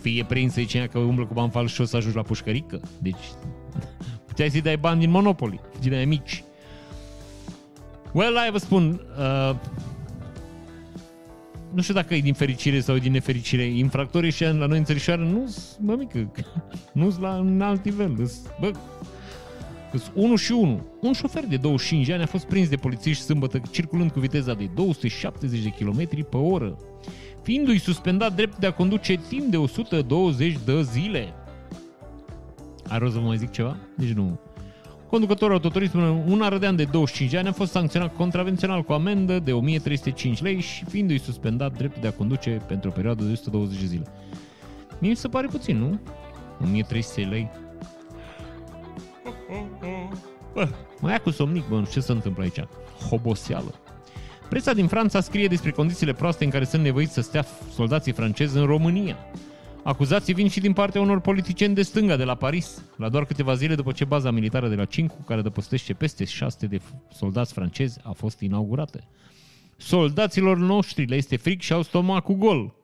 fie prinsă aici că umblă cu bani falși și o să ajungi la pușcărică. Deci puteai să-i dai bani din Monopoly, din aia mici. Well, hai vă spun, uh, nu știu dacă e din fericire sau din nefericire, infractorii și la noi în țărișoară nu sunt, mică, nu sunt la un alt nivel. Bă, sunt 1 și 1. Un șofer de 25 de ani a fost prins de polițiști sâmbătă circulând cu viteza de 270 de km pe oră, fiindu-i suspendat drept de a conduce timp de 120 de zile. Are rost să vă mai zic ceva? Deci nu. Conducătorul autoturismului, un arădean de 25 de ani, a fost sancționat contravențional cu amendă de 1305 lei și fiindu-i suspendat drept de a conduce pentru o perioadă de 120 de zile. Mie mi se pare puțin, nu? 1300 lei. Bă, mai ia cu somnic, bă, ce se întâmplă aici? Hoboseală. Presa din Franța scrie despre condițiile proaste în care sunt nevoiți să stea soldații francezi în România. Acuzații vin și din partea unor politicieni de stânga de la Paris, la doar câteva zile după ce baza militară de la Cincu, care dăpostește peste 600 de soldați francezi, a fost inaugurată. Soldaților noștri le este fric și au stomacul gol.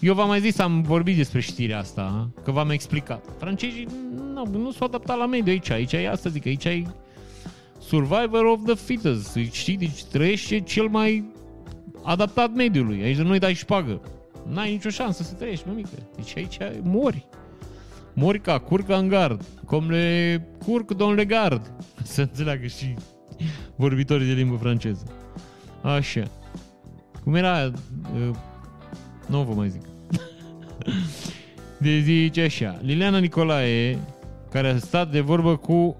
Eu v-am mai zis, am vorbit despre știrea asta, că v-am explicat. Francezii nu, nu s-au adaptat la mediu aici. Aici e asta, zic, aici e survivor of the fittest. Știi, deci trăiește cel mai adaptat mediului. Aici nu-i dai șpagă. N-ai nicio șansă să trăiești, mă mică. Deci aici mori. Mori ca curca în gard. Cum le curc, domnule gard. Să înțeleagă și vorbitorii de limbă franceză. Așa. Cum era uh, nu vă mai zic. De zice așa, Liliana Nicolae, care a stat de vorbă cu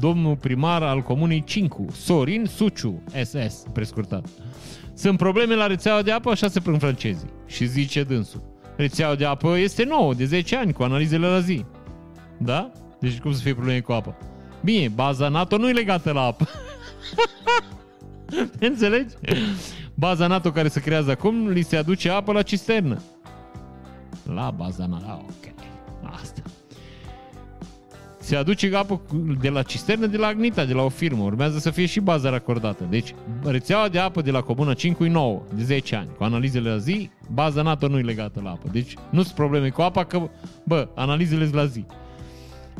domnul primar al comunei Cincu, Sorin Suciu, SS, prescurtat. Sunt probleme la rețeaua de apă, așa se plâng francezii. Și zice dânsul. Rețeaua de apă este nouă, de 10 ani, cu analizele la zi. Da? Deci cum să fie probleme cu apă? Bine, baza NATO nu e legată la apă. Înțelegi? Baza NATO care se creează acum, li se aduce apă la cisternă. La baza NATO. Ah, ok. Asta. Se aduce apă de la cisternă de la Agnita, de la o firmă. Urmează să fie și baza racordată. Deci, rețeaua de apă de la Comuna 5 e nouă, de 10 ani. Cu analizele la zi, baza NATO nu e legată la apă. Deci, nu sunt probleme cu apa, că, bă, analizele sunt la zi.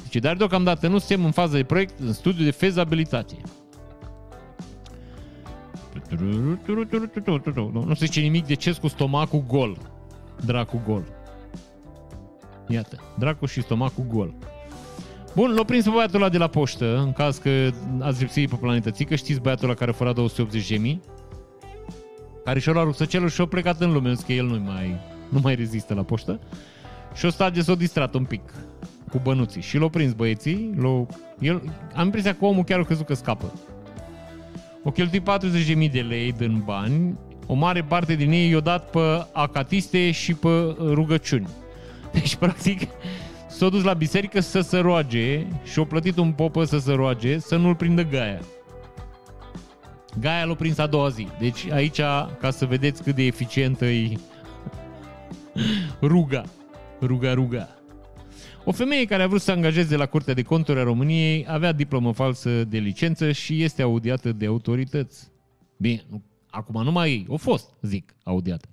Deci, dar deocamdată nu suntem în fază de proiect, în studiu de fezabilitate. Nu se zice nimic de ce cu stomacul gol. Dracu gol. Iată, dracu și stomacul gol. Bun, l-a prins pe băiatul ăla de la poștă, în caz că ați lipsit pe planetății, că știți băiatul ăla care fura 280 de mii, care și-a luat rucsăcelul și-a plecat în lume, că el nu mai, nu mai rezistă la poștă, și o stat de s-o distrat un pic cu bănuții. Și l-au prins băieții, l-au... El, am impresia că omul chiar a crezut că scapă. O cheltui 40.000 de lei din bani, o mare parte din ei i-o dat pe acatiste și pe rugăciuni. Deci, practic, s-a dus la biserică să se roage și a plătit un popă să se roage să nu-l prindă Gaia. Gaia l-a prins a doua zi. Deci aici, ca să vedeți cât de eficientă e ruga. Ruga, ruga. O femeie care a vrut să angajeze la Curtea de Conturi a României avea diplomă falsă de licență și este audiată de autorități. Bine, Acum nu mai o fost, zic, audiată.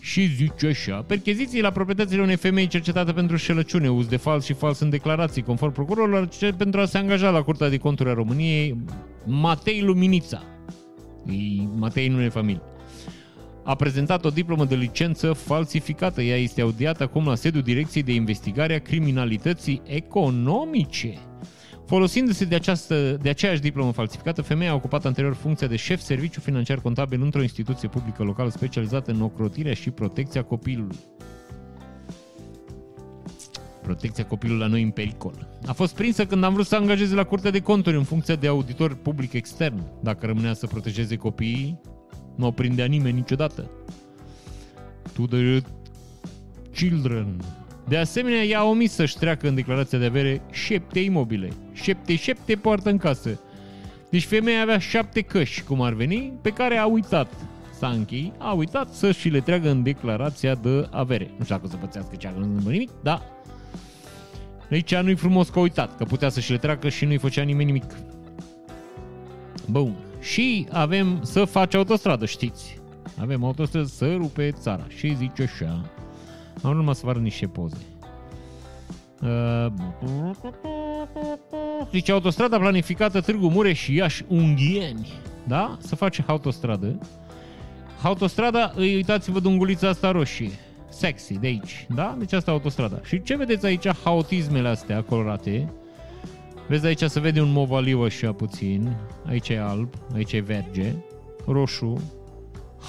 Și zice așa, percheziții la proprietățile unei femei cercetată pentru șelăciune, uz de fals și fals în declarații, conform procurorilor, pentru a se angaja la Curtea de Conturi a României, Matei Luminița. E Matei nu e familie a prezentat o diplomă de licență falsificată. Ea este audiată acum la sediul Direcției de Investigare a Criminalității Economice. Folosindu-se de, această, de aceeași diplomă falsificată, femeia a ocupat anterior funcția de șef serviciu financiar contabil într-o instituție publică locală specializată în ocrotirea și protecția copilului. Protecția copilului la noi în pericol. A fost prinsă când am vrut să angajeze la Curtea de Conturi în funcția de auditor public extern. Dacă rămânea să protejeze copiii, nu o prindea nimeni niciodată. To the children. De asemenea, ea a omis să-și treacă în declarația de avere șapte imobile. Șapte, șapte poartă în casă. Deci femeia avea șapte căși, cum ar veni, pe care a uitat Sanchi a uitat să și le treagă în declarația de avere. Nu știu dacă o să pățească cea că nu nimic, da. Aici nu-i frumos că a uitat, că putea să și le treacă și nu-i făcea nimeni nimic. Bun. Și avem să faci autostradă, știți. Avem autostradă să rupe țara. Și zice așa. Am urmă să vă arăt niște poze. Uh, zice autostrada planificată Târgu Mureș, Iași, Unghieni. Da? Să face autostradă. Autostrada, îi uitați-vă dungulița asta roșie. Sexy, de aici. Da? Deci asta e autostrada. Și ce vedeți aici? Haotismele astea colorate. Vezi aici să vede un movaliu așa puțin. Aici e alb, aici e verge, roșu,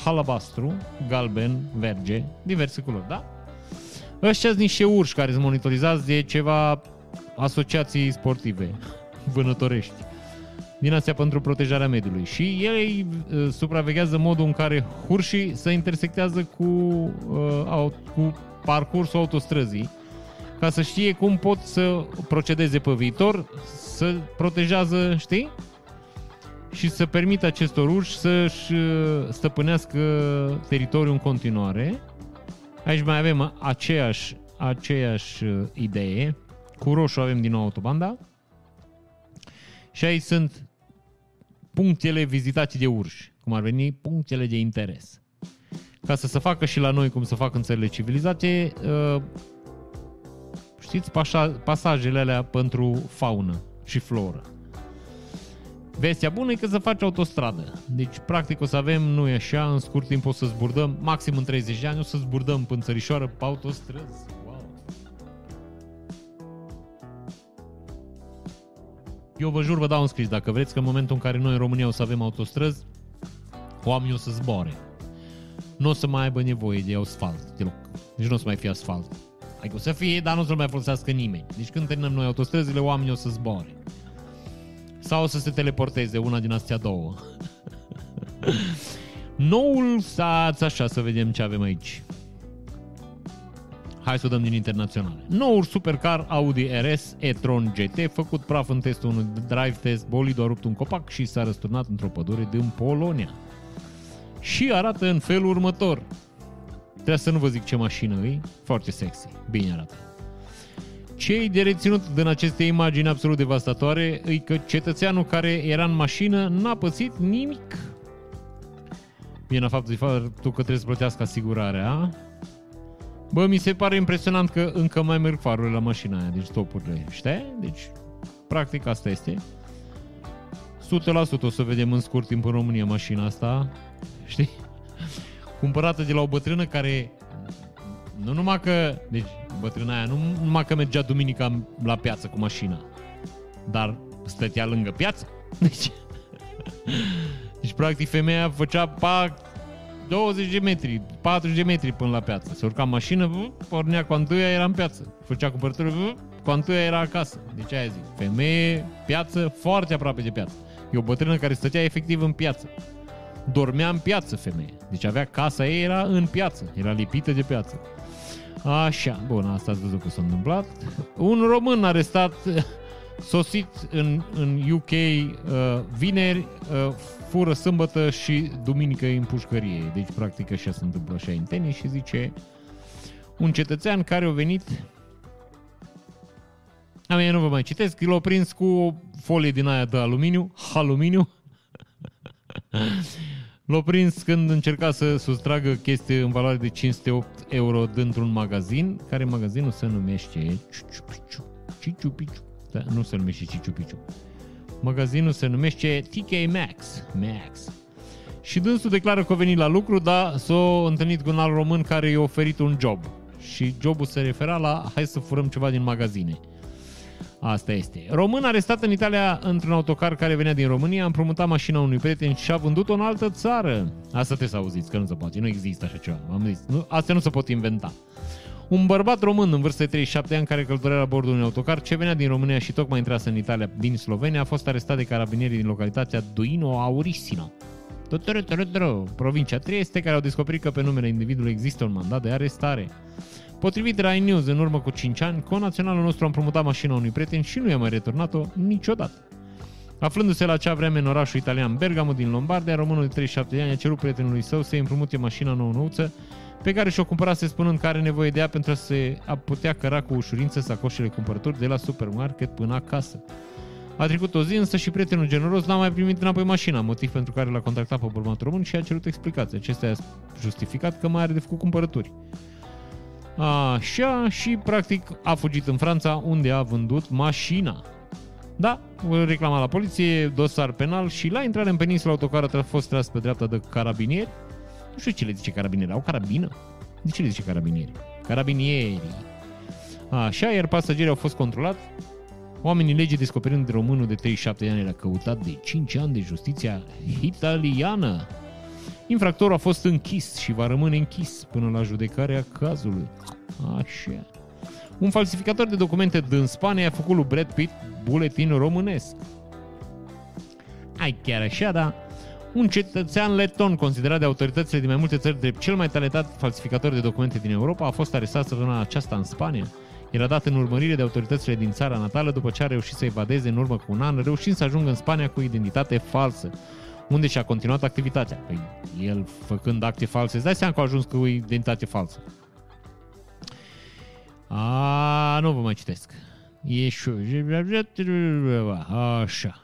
halabastru, galben, verge, diverse culori, da? Ăștia sunt niște urși care sunt monitorizați de ceva asociații sportive, vânătorești, din astea pentru protejarea mediului. Și ei uh, supraveghează modul în care urșii se intersectează cu, uh, cu parcursul autostrăzii ca să știe cum pot să procedeze pe viitor, să protejează, știi? Și să permită acestor urși să-și uh, stăpânească teritoriul în continuare. Aici mai avem aceeași, aceeași uh, idee. Cu roșu avem din nou autobanda. Și aici sunt punctele vizitate de urși, cum ar veni punctele de interes. Ca să se facă și la noi cum să fac în țările civilizate, uh, Știți, pașa, pasajele alea pentru faună și floră. Vestea bună e că să faci autostradă. Deci, practic, o să avem, nu e așa, în scurt timp o să zburdăm, maxim în 30 de ani, o să zburdăm până țărișoară pe autostrăzi. Wow. Eu vă jur, vă dau un scris, dacă vreți că în momentul în care noi în România o să avem autostrăzi, oamenii o să zboare. Nu o să mai aibă nevoie de asfalt deloc. Deci nu o să mai fie asfalt. Adică o să fie, dar nu o să mai folosească nimeni. Deci când terminăm noi autostrăzile, oamenii o să zboare. Sau o să se teleporteze, una din astea două. Noul sat, așa să vedem ce avem aici. Hai să o dăm din internaționale. Noul supercar Audi RS e-tron GT, făcut praf în testul unui drive test, bolidul a rupt un copac și s-a răsturnat într-o pădure din Polonia. Și arată în felul următor. Trebuie să nu vă zic ce mașină e, foarte sexy, bine arată. Ce de reținut din aceste imagini absolut devastatoare e că cetățeanul care era în mașină n-a pățit nimic. Bine, a faptul de faptul că trebuie să plătească asigurarea. Bă, mi se pare impresionant că încă mai merg farurile la mașina aia, deci topurile, știi? Deci, practic asta este. 100% o să vedem în scurt timp în România mașina asta, știi? Cumpărată de la o bătrână care nu numai că, deci bătrâna aia nu numai că mergea duminica la piață cu mașina, dar stătea lângă piață. Deci, deci practic femeia făcea pa 20 de metri, 40 de metri până la piață. Se urca în mașină, pornea cu antuia, era în piață. Făcea cumpărături, cu antuia era acasă. Deci aia zic, femeie, piață, foarte aproape de piață. E o bătrână care stătea efectiv în piață dormea în piață femeie. Deci avea casa ei, era în piață, era lipită de piață. Așa, bun, asta ați văzut că s-a întâmplat. Un român arestat, sosit în, în UK uh, vineri, uh, fură sâmbătă și duminică în pușcărie. Deci, practic, așa se întâmplă așa în tenis și zice un cetățean care a venit a mea nu vă mai citesc, l-a prins cu folie din aia de aluminiu, aluminiu, L-a prins când încerca să sustragă chestii în valoare de 508 euro dintr-un magazin, care magazinul se numește Ciciu Piciu. Da, nu se numește Ciciu Piciu. Magazinul se numește TK Maxx. Max. Și dânsul declară că a venit la lucru, dar s-a întâlnit cu un alt român care i-a oferit un job. Și jobul se refera la hai să furăm ceva din magazine. Asta este. Român arestat în Italia într-un autocar care venea din România, a împrumutat mașina unui prieten și a vândut-o în altă țară. Asta trebuie să auziți, că nu se poate. Nu există așa ceva. Am zis. Nu, astea nu se pot inventa. Un bărbat român în vârstă de 37 ani care călătorea la bordul unui autocar ce venea din România și tocmai intrase în Italia din Slovenia a fost arestat de carabinierii din localitatea Duino Aurisino. Provincia Trieste, care au descoperit că pe numele individului există un mandat de arestare. Potrivit Rai News, în urmă cu 5 ani, naționalul nostru a împrumutat mașina unui prieten și nu i-a mai returnat-o niciodată. Aflându-se la acea vreme în orașul italian Bergamo din Lombardia, românul de 37 de ani a cerut prietenului său să-i împrumute mașina nouă nouță pe care și-o cumpărase spunând că are nevoie de ea pentru a se a putea căra cu ușurință sacoșele cumpărături de la supermarket până acasă. A trecut o zi, însă și prietenul generos n-a mai primit înapoi mașina, motiv pentru care l-a contactat pe bărbatul român și a cerut explicații. Acesta a justificat că mai are de făcut cumpărături. Așa, și practic a fugit în Franța, unde a vândut mașina. Da, reclama la poliție, dosar penal și la intrare în peninsula autocar a fost tras pe dreapta de carabinieri. Nu știu ce le zice carabinieri, au carabină? De ce le zice carabinieri? Carabinieri. Așa, iar pasagerii au fost controlați. Oamenii legii descoperind românul de 37 de ani l-a căutat de 5 ani de justiția italiană. Infractorul a fost închis și va rămâne închis până la judecarea cazului. Așa. Un falsificator de documente din Spania a făcut lui Brad Pitt buletin românesc. Ai chiar așa, da? Un cetățean leton considerat de autoritățile din mai multe țări drept cel mai talentat falsificator de documente din Europa a fost arestat săptămâna aceasta în Spania. Era dat în urmărire de autoritățile din țara natală după ce a reușit să evadeze în urmă cu un an, reușind să ajungă în Spania cu identitate falsă unde și-a continuat activitatea. Păi el făcând acte false, îți dai seama că a ajuns cu identitate falsă. A, nu vă mai citesc. E Așa.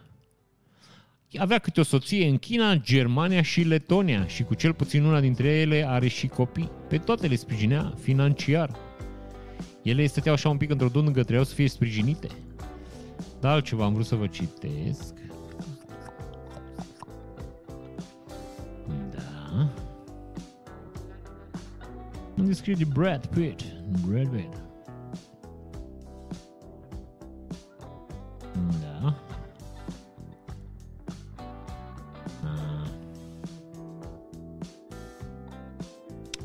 Avea câte o soție în China, Germania și Letonia și cu cel puțin una dintre ele are și copii. Pe toate le sprijinea financiar. Ele stăteau așa un pic într-o dungă, trebuiau să fie sprijinite. Dar altceva am vrut să vă citesc. Îmi scrie de Brad Pitt. Brad Pitt.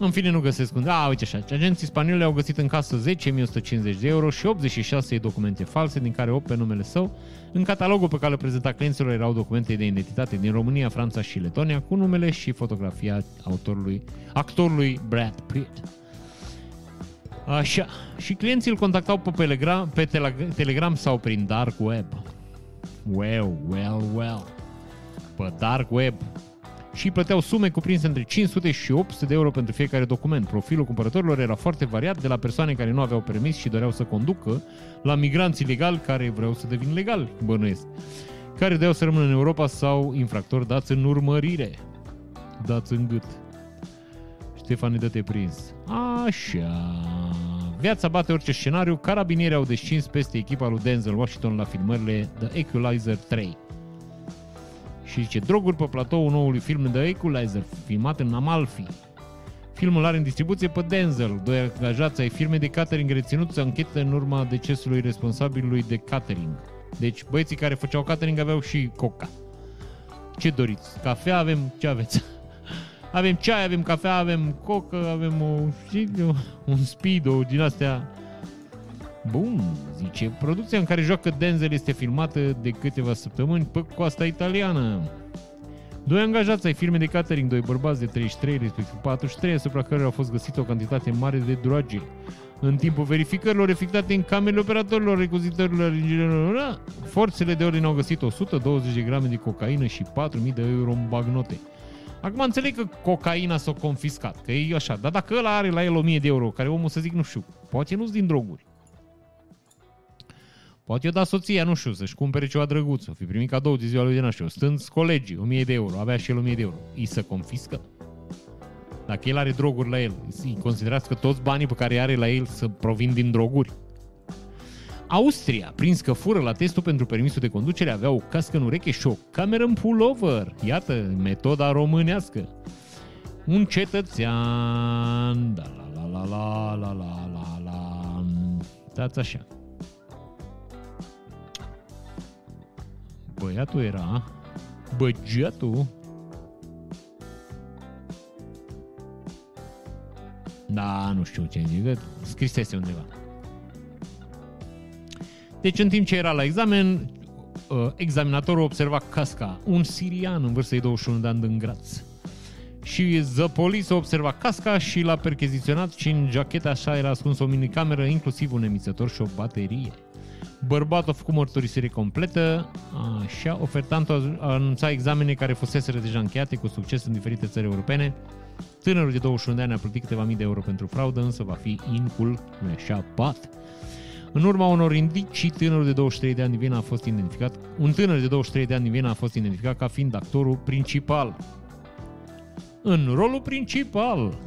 În fine, nu găsesc unde. A, uite așa. Agenții spanioli au găsit în casă 10.150 de euro și 86 documente false, din care 8 pe numele său. În catalogul pe care îl prezenta clienților erau documente de identitate din România, Franța și Letonia, cu numele și fotografia autorului, actorului Brad Pitt. Așa. Și clienții îl contactau pe Telegram, pe Telegram sau prin Dark Web. Well, well, well. Pe Dark Web și plăteau sume cuprinse între 500 și 800 de euro pentru fiecare document. Profilul cumpărătorilor era foarte variat, de la persoane care nu aveau permis și doreau să conducă, la migranți ilegali care vreau să devină legali, bănuiesc, care doreau să rămână în Europa sau infractori dați în urmărire, dați în gât. Ștefan ne dă prins. Așa. Viața bate orice scenariu, carabinierii au descins peste echipa lui Denzel Washington la filmările The Equalizer 3 și zice droguri pe platoul noului film The Equalizer, filmat în Amalfi. Filmul are în distribuție pe Denzel, doi angajați ai firmei de catering reținuți să închetă în urma decesului responsabilului de catering. Deci băieții care făceau catering aveau și coca. Ce doriți? Cafea avem? Ce aveți? Avem ceai, avem cafea, avem cocă, avem o, un speedo din astea Bun, zice, producția în care joacă Denzel este filmată de câteva săptămâni pe coasta italiană. Doi angajați ai firmei de catering, doi bărbați de 33, respectiv 43, asupra cărora au fost găsite o cantitate mare de droge. În timpul verificărilor efectuate în camerele operatorilor, recuzitorilor, inginerilor, forțele de ordine au găsit 120 de grame de cocaină și 4.000 de euro în bagnote. Acum înțeleg că cocaina s-a confiscat, că e așa, dar dacă ăla are la el 1000 de euro, care omul să zic, nu știu, poate nu-s din droguri. Poate i-o da soția, nu știu, să-și cumpere ceva drăguț, o fi primit cadou de ziua lui de naștere. Stând colegii, 1000 de euro, avea și el 1000 de euro. Îi să confiscă? Dacă el are droguri la el, îi considerați că toți banii pe care are la el să provin din droguri? Austria, prins că fură la testul pentru permisul de conducere, avea o cască în ureche și o cameră în pullover. Iată, metoda românească. Un cetățean, da la la la la la la la la, dați așa. Băiatul era, băgiatul, Da, nu știu ce zic, scrisese undeva. Deci în timp ce era la examen, uh, examinatorul observa casca, un sirian în vârstă de 21 de ani din Graț. Și zăpoli să observa casca și l-a percheziționat și în jacheta așa era ascuns o minicameră, inclusiv un emițător și o baterie. Bărbatul a făcut mărturisire completă, așa, ofertantul a anunțat examene care fusese deja încheiate cu succes în diferite țări europene. Tânărul de 21 de ani a plătit câteva mii de euro pentru fraudă, însă va fi incul, nu așa, pat. În urma unor indicii, tânărul de 23 de ani din Viena a fost identificat, un tânăr de 23 de ani din Viena a fost identificat ca fiind actorul principal. În rolul principal,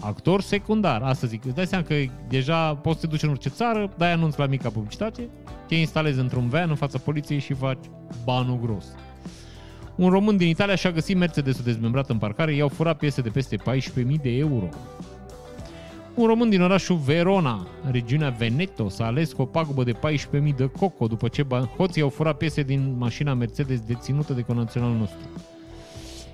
actor secundar. Asta zic, îți dai seama că deja poți să te duci în orice țară, dai anunț la mica publicitate, te instalezi într-un van în fața poliției și faci banul gros. Un român din Italia și-a găsit Mercedes-ul dezmembrat în parcare, i-au furat piese de peste 14.000 de euro. Un român din orașul Verona, regiunea Veneto, s-a ales cu o pagubă de 14.000 de coco după ce hoții au furat piese din mașina Mercedes deținută de conaționalul nostru.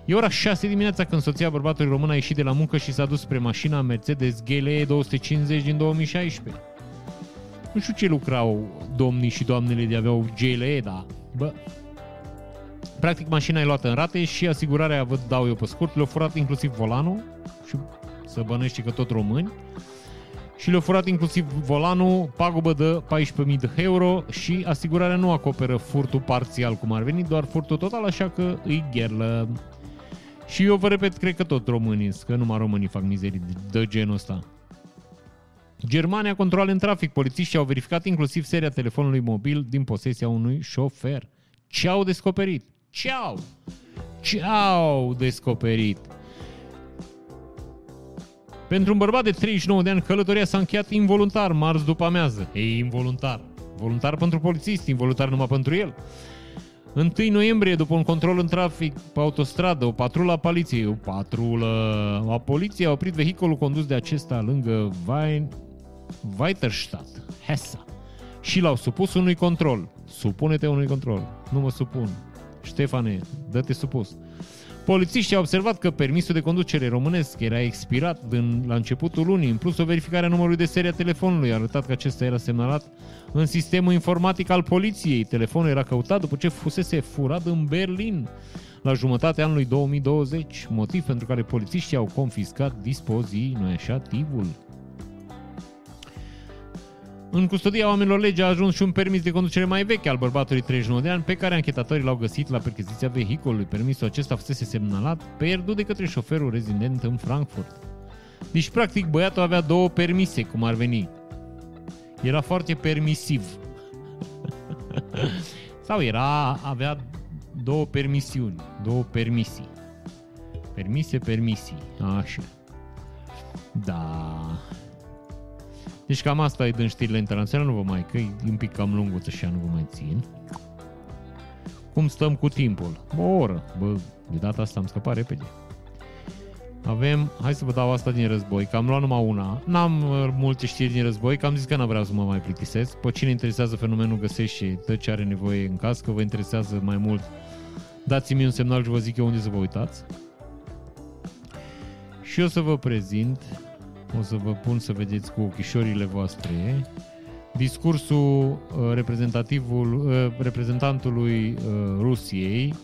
E ora 6 dimineața când soția bărbatului român a ieșit de la muncă și s-a dus spre mașina Mercedes GLE 250 din 2016. Nu știu ce lucrau domnii și doamnele de aveau GLE, dar, bă, Practic, mașina e luată în rate și asigurarea, vă dau eu pe scurt, le-au furat inclusiv volanul și să bănești că tot români și le-au furat inclusiv volanul, pagubă de 14.000 de euro și asigurarea nu acoperă furtul parțial cum ar veni, doar furtul total, așa că îi gherlă. Și eu vă repet, cred că tot românii, că numai românii fac mizerii de genul ăsta. Germania controle în trafic. Polițiștii au verificat inclusiv seria telefonului mobil din posesia unui șofer. Ce au descoperit? Ce-au? Ce-au descoperit? Pentru un bărbat de 39 de ani, călătoria s-a încheiat involuntar, marți după amiază. E involuntar. Voluntar pentru polițist, involuntar numai pentru el. 1 noiembrie, după un control în trafic pe autostradă, o patrulă a poliției, o patrulă a poliției a oprit vehiculul condus de acesta lângă Wein, Weiterstadt, Hessa, și l-au supus unui control. Supune-te unui control. Nu mă supun. Ștefane, dă-te supus. Polițiștii au observat că permisul de conducere românesc era expirat din, la începutul lunii. În plus, o verificare a numărului de serie a telefonului a arătat că acesta era semnalat în sistemul informatic al poliției. Telefonul era căutat după ce fusese furat în Berlin la jumătatea anului 2020, motiv pentru care polițiștii au confiscat dispozitivul. așa, tivul. În custodia oamenilor legea a ajuns și un permis de conducere mai vechi al bărbatului 39 de ani, pe care anchetatorii l-au găsit la percheziția vehiculului. Permisul acesta fusese semnalat, pierdut de către șoferul rezident în Frankfurt. Deci, practic, băiatul avea două permise, cum ar veni. Era foarte permisiv. Sau era, avea două permisiuni, două permisii. Permise, permisii. Așa. Da. Deci cam asta e din știrile internaționale, nu vă mai, că e un pic cam lunguță și nu vă mai țin. Cum stăm cu timpul? O oră. Bă, de data asta am scăpat repede. Avem, hai să vă dau asta din război, că am luat numai una. N-am uh, multe știri din război, că am zis că nu vreau să mă mai plictisesc. Pe cine interesează fenomenul găsește și dă ce are nevoie în caz, că vă interesează mai mult. Dați-mi un semnal și vă zic eu unde să vă uitați. Și o să vă prezint o să vă pun să vedeți cu ochișorile voastre discursul uh, reprezentativul, uh, reprezentantului uh, Rusiei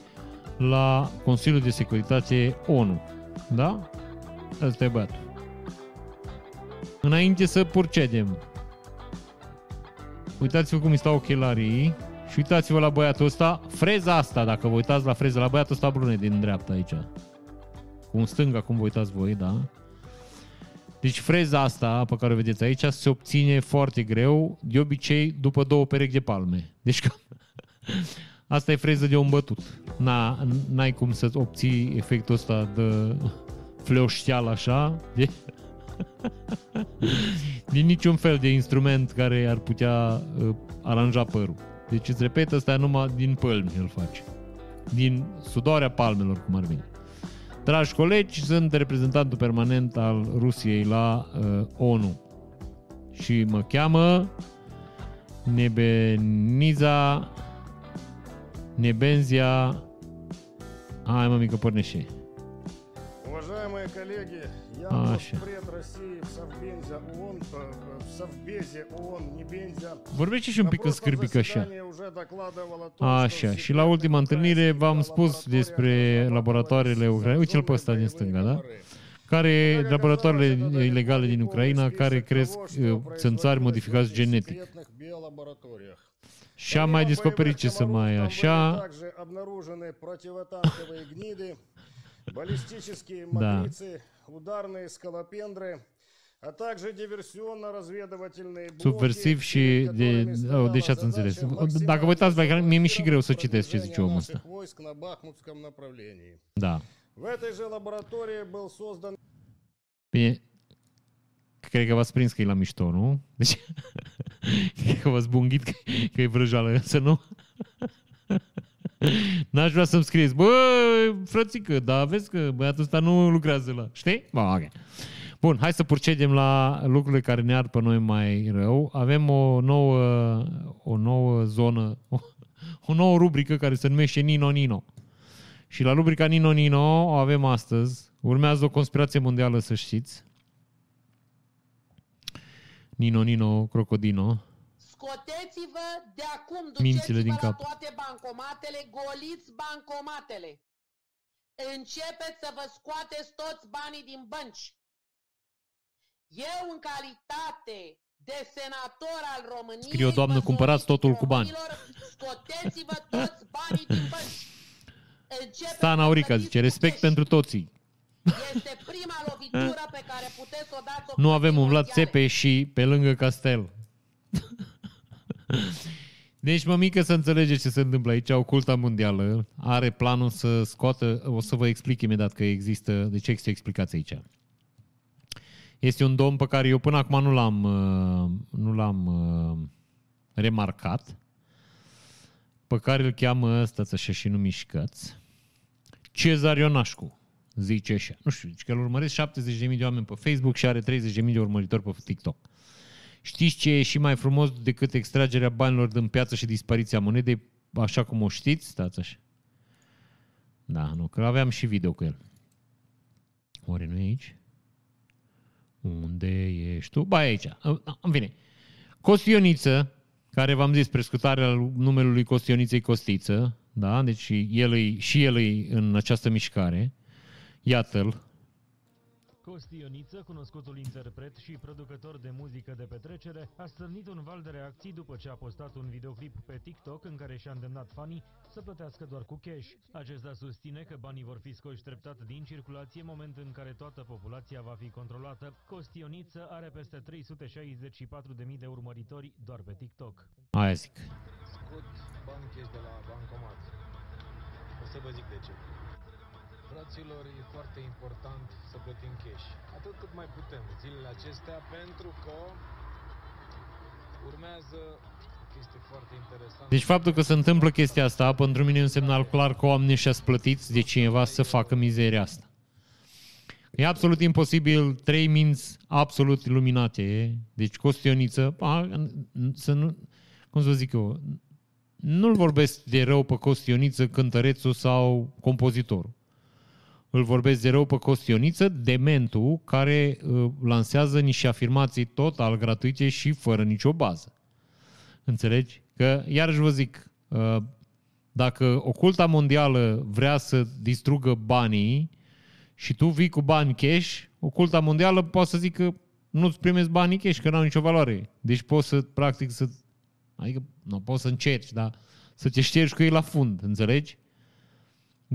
la Consiliul de Securitate ONU. Da? Asta e băiatul. Înainte să procedem, uitați-vă cum îi stau ochelarii și uitați-vă la băiatul ăsta, freza asta, dacă vă uitați la freza, la băiatul ăsta brune din dreapta aici. Cu un stânga, cum vă uitați voi, da? Deci freza asta pe care o vedeți aici se obține foarte greu, de obicei după două perechi de palme. Deci că asta e freză de un bătut. Na, n-ai cum să obții efectul ăsta de fleoșteal așa, de... din niciun fel de instrument care ar putea uh, aranja părul. Deci îți repet, ăsta numai din pălmi îl face. Din sudoarea palmelor, cum ar veni. Dragi colegi, sunt reprezentantul permanent al Rusiei la uh, ONU și mă cheamă Nebeniza Nebenzia Hai mă mică pornește. Уважаемые коллеги, я Așa. пред России в Совбезе ООН, э, в Совбезе ООН, Небензя. Vorbește și un На pic în прошлом scârbic așa. заседании уже докладывал о том, Așa, что și la ultima întâlnire v-am spus laboratorii despre analizau laboratoarele Ucraina. Uite-l pe ăsta din stânga, da? Care, laboratoarele ilegale din Ucraina, care cresc uh, țânțari modificați genetic. Ща медіс поперечиться має, ща... Також обнаружені противотанкові гніди, балістичні матриці, ударні скалопендри, а також диверсионно-разведывательные блоки. Субверсивші дівчат інтерес. Dacă vă uitați, mi-e și greu să citesc ce zice omul ăsta. на Бахмутском направлении. Да. В этой же лаборатории был создан cred că v-ați prins că e la mișto, nu? Deci, cred că v-ați bunghit că, că e vrăjală, însă nu? N-aș vrea să-mi scrieți, bă, frățică, dar vezi că băiatul ăsta nu lucrează la... Știi? Bă, ok. Bun, hai să procedem la lucrurile care ne ar pe noi mai rău. Avem o nouă, o nouă zonă, o, o nouă rubrică care se numește Nino Nino. Și la rubrica Nino Nino o avem astăzi. Urmează o conspirație mondială, să știți. Nino Nino Crocodino. Scoteți-vă de acum, Mințile din duceți-vă la cap. toate bancomatele, goliți bancomatele. Începeți să vă scoateți toți banii din bănci. Eu, în calitate de senator al României, Scrie o doamnă, vă cumpărați solicit totul cu bani. românilor, Scoteți-vă toți banii din bănci. Începeți Stana să Aurica plătiți zice, cu respect cash. pentru toții. Este prima lovitură pe care puteți să o dați Nu avem un Vlad mondiale. Țepe și pe lângă Castel. Deci, mămică, să înțelegeți ce se întâmplă aici. Oculta mondială are planul să scoată, o să vă explic imediat că există, de ce există explicație aici. Este un domn pe care eu până acum nu l-am, uh, nu l-am uh, remarcat, pe care îl cheamă, stați așa și nu mișcați, Cezar Ionașcu, zice așa. Nu știu, zice că îl urmăresc 70.000 de oameni pe Facebook și are 30.000 de urmăritori pe TikTok. Știți ce e și mai frumos decât extragerea banilor din piață și dispariția monedei, așa cum o știți? Stați așa. Da, nu, că aveam și video cu el. Oare nu e aici? Unde ești tu? Ba, e aici. În fine. Costioniță, care v-am zis, prescutarea numelui Costioniței Costiță, da? Deci el e, și el e în această mișcare. Iată-l. Costi Ioniță, cunoscutul interpret și producător de muzică de petrecere, a stârnit un val de reacții după ce a postat un videoclip pe TikTok în care și-a îndemnat fanii să plătească doar cu cash. Acesta susține că banii vor fi scoși treptat din circulație, moment în care toată populația va fi controlată. Costi Ioniță are peste 364.000 de urmăritori doar pe TikTok. Aia zic. scot bani cash de la bancomat. O să vă zic de ce. Fraților, e foarte important să plătim cash. Atât cât mai putem zilele acestea, pentru că urmează o chestie foarte interesantă. Deci faptul că se întâmplă chestia asta, pentru mine e un semnal clar că oamenii ăștia sunt plătiți de cineva să facă mizeria asta. E absolut imposibil, trei minți absolut iluminate, deci Costioniță, a, să nu, cum să zic eu, nu-l vorbesc de rău pe Costioniță, cântărețul sau compozitorul. Îl vorbesc de rău pe Costioniță, dementul, care uh, lansează niște afirmații total gratuite și fără nicio bază. Înțelegi? Că, iarăși vă zic, uh, dacă oculta mondială vrea să distrugă banii și tu vii cu bani cash, oculta mondială poate să zică nu-ți primezi banii cash, că n-au nicio valoare. Deci poți să, practic, să... Adică, nu poți să încerci, dar să te ștergi cu ei la fund, înțelegi?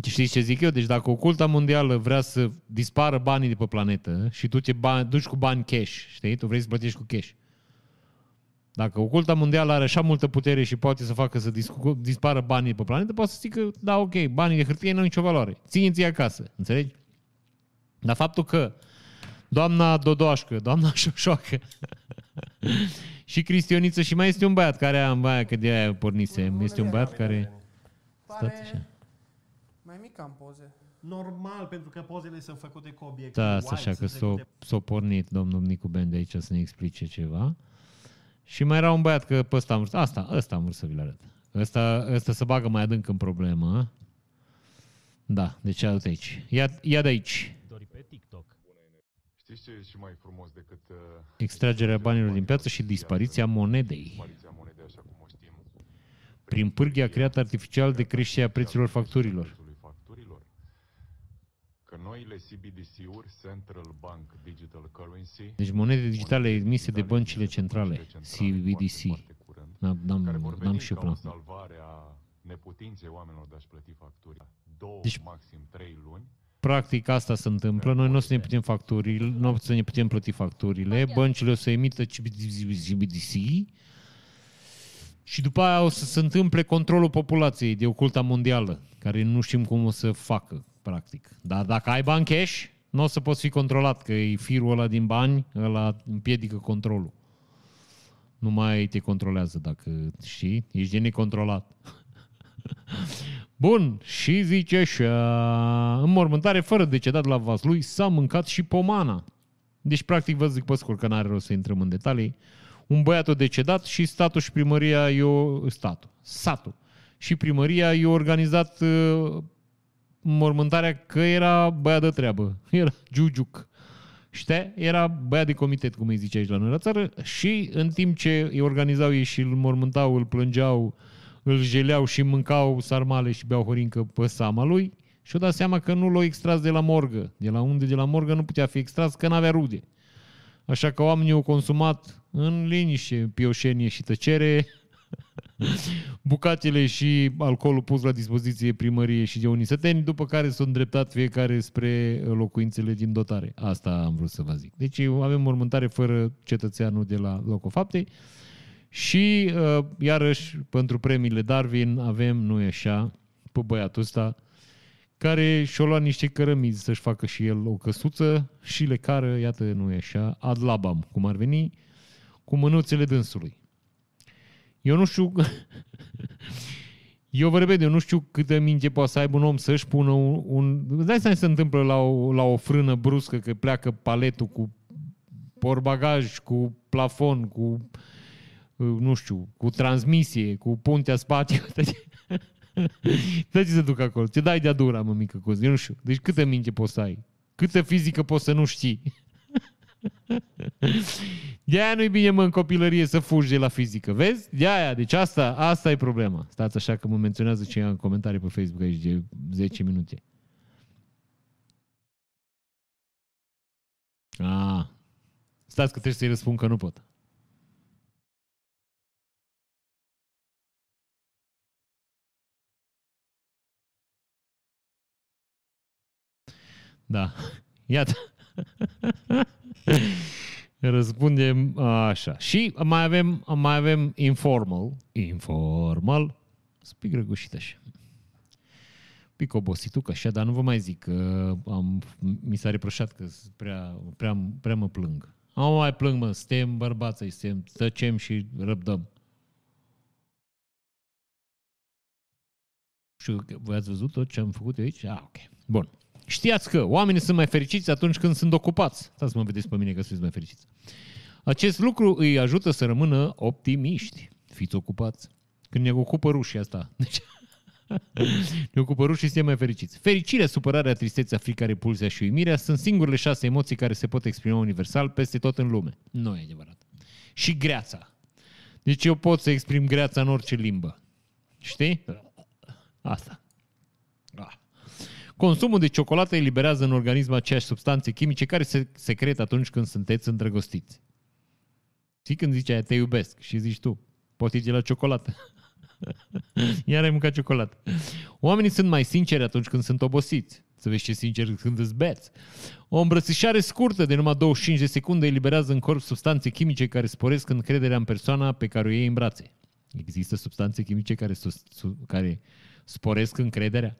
Știți ce zic eu? Deci dacă oculta mondială vrea să dispară banii de pe planetă și tu te bani, duci cu bani cash, știi? Tu vrei să plătești cu cash. Dacă oculta mondială are așa multă putere și poate să facă să discu- dispară banii de pe planetă, poate să zică, da, ok, banii de hârtie nu au nicio valoare. Ține-ți acasă, înțelegi? Dar faptul că doamna Dodoașcă, doamna Șoșoacă și Cristioniță și mai este un băiat care am baia că de aia pornisem. Este un băiat care... Stați așa. Pare mai mic am poze. Normal, pentru că pozele sunt făcute cu obiecte Da, wide, așa că sunt s-o, trecute- s-o pornit domnul Nicu Ben de aici să ne explice ceva. Și mai era un băiat că pe ăsta am vrut, asta, ăsta am vrut să vi-l arăt. Ăsta, ăsta se bagă mai adânc în problemă. Da, deci ia uite aici. Ia, ia de aici. Dori pe TikTok. Știți ce e și mai frumos decât... Uh, Extragerea banilor din piață și dispariția monedei. dispariția monedei așa cum o știm. Prin pârghia creată artificial de creșterea prețurilor facturilor. Prețului facturilor. Că noile CBDC-uri, Central Bank Digital Currency, Deci monede digitale emise de băncile centrale, CBDC. foarte curând, N-am, care n-am, vor n-am veni și eu ca o plan. salvare a neputinței oamenilor de a-și plăti facturi. Două, Deci- maxim trei luni. Practic asta se întâmplă, noi nu o să ne putem facturile, nu o să ne putem plăti facturile, băncile o să emită CBDC și după aia o să se întâmple controlul populației de oculta mondială, care nu știm cum o să facă, practic. Dar dacă ai bani cash, nu o să poți fi controlat, că e firul ăla din bani, ăla împiedică controlul. Nu mai te controlează dacă știi, ești de necontrolat. Bun, și zice așa, înmormântare fără decedat la Vaslui, s-a mâncat și pomana. Deci, practic, vă zic pe scurt că n-are rost să intrăm în detalii. Un băiat a decedat și statul și primăria i-o... Statul. Satul. Și primăria i-a organizat uh, mormântarea că era băiat de treabă. Era Giugiuc. Știi? Era băiat de comitet, cum îi zice aici la noi la țară, și în timp ce îi organizau ei și îl mormântau, îl plângeau, îl jeleau și mâncau sarmale și beau horincă pe sama lui și-o dat seama că nu l-au extras de la morgă. De la unde de la morgă nu putea fi extras, că n-avea rude. Așa că oamenii au consumat în liniște, pioșenie și tăcere, bucatele și alcoolul pus la dispoziție primărie și de unisăteni, după care s-au îndreptat fiecare spre locuințele din dotare. Asta am vrut să vă zic. Deci avem mormântare fără cetățeanul de la locul faptei și, uh, iarăși, pentru premiile Darwin avem, nu e așa, pe băiatul ăsta, care și-o luat niște cărămizi să-și facă și el o căsuță și le cară, iată, nu e așa, ad labam, cum ar veni, cu mânuțele dânsului. Eu nu știu... Eu vă repet, eu nu știu câtă minte poate să aibă un om să-și pună un... un... Îți dai seama ce se întâmplă la o, la o frână bruscă, că pleacă paletul cu porbagaj, cu plafon, cu nu știu, cu transmisie, cu puntea spate. Dă-ți să duc acolo. Ce dai de-a dura, mă, mică cozi. Eu nu știu. Deci câtă minte poți să ai? Câtă fizică poți să nu știi? De-aia nu-i bine, mă, în copilărie să fugi de la fizică. Vezi? De-aia. Deci asta, asta e problema. Stați așa că mă menționează cineva în comentarii pe Facebook aici de 10 minute. Ah. Stați că trebuie să-i răspund că nu pot. Da. Iată. Răspundem așa. Și mai avem, mai avem informal. Informal. Spic răgușit așa. Pic obosituc așa, dar nu vă mai zic că am, mi s-a reproșat că prea, prea, prea mă plâng. Am mai plâng, mă, suntem bărbații, suntem, tăcem și răbdăm. Și voi ați văzut tot ce am făcut eu aici? Ah, ok. Bun. Știați că oamenii sunt mai fericiți atunci când sunt ocupați. Stați să mă vedeți pe mine că sunteți mai fericiți. Acest lucru îi ajută să rămână optimiști. Fiți ocupați. Când ne ocupă rușii asta. Deci, ne ocupă rușii, suntem mai fericiți. Fericirea, supărarea, tristețea, frica, repulsia și uimirea sunt singurele șase emoții care se pot exprima universal peste tot în lume. Nu e adevărat. Și greața. Deci eu pot să exprim greața în orice limbă. Știi? Asta. Ah. Consumul de ciocolată eliberează în organism aceeași substanțe chimice care se secretă atunci când sunteți îndrăgostiți. Știi când zice aia, te iubesc și zici tu, poți de la ciocolată. Iar ai mâncat ciocolată. Oamenii sunt mai sinceri atunci când sunt obosiți. Să vezi ce sincer când îți beți. O îmbrățișare scurtă de numai 25 de secunde eliberează în corp substanțe chimice care sporesc încrederea în persoana pe care o iei în brațe. Există substanțe chimice care, sus, su, care sporesc încrederea?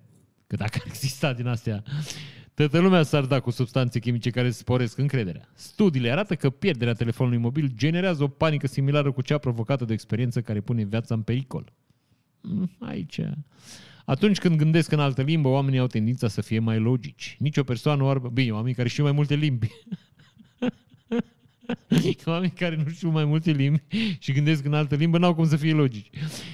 Că dacă ar exista din astea, toată lumea s-ar da cu substanțe chimice care sporesc încrederea. Studiile arată că pierderea telefonului mobil generează o panică similară cu cea provocată de o experiență care pune viața în pericol. Mm, Aici... Atunci când gândesc în altă limbă, oamenii au tendința să fie mai logici. Nici o persoană oarbă... Bine, oamenii care știu mai multe limbi. Oamenii care nu știu mai multe limbi și gândesc în altă limbă n-au cum să fie logici.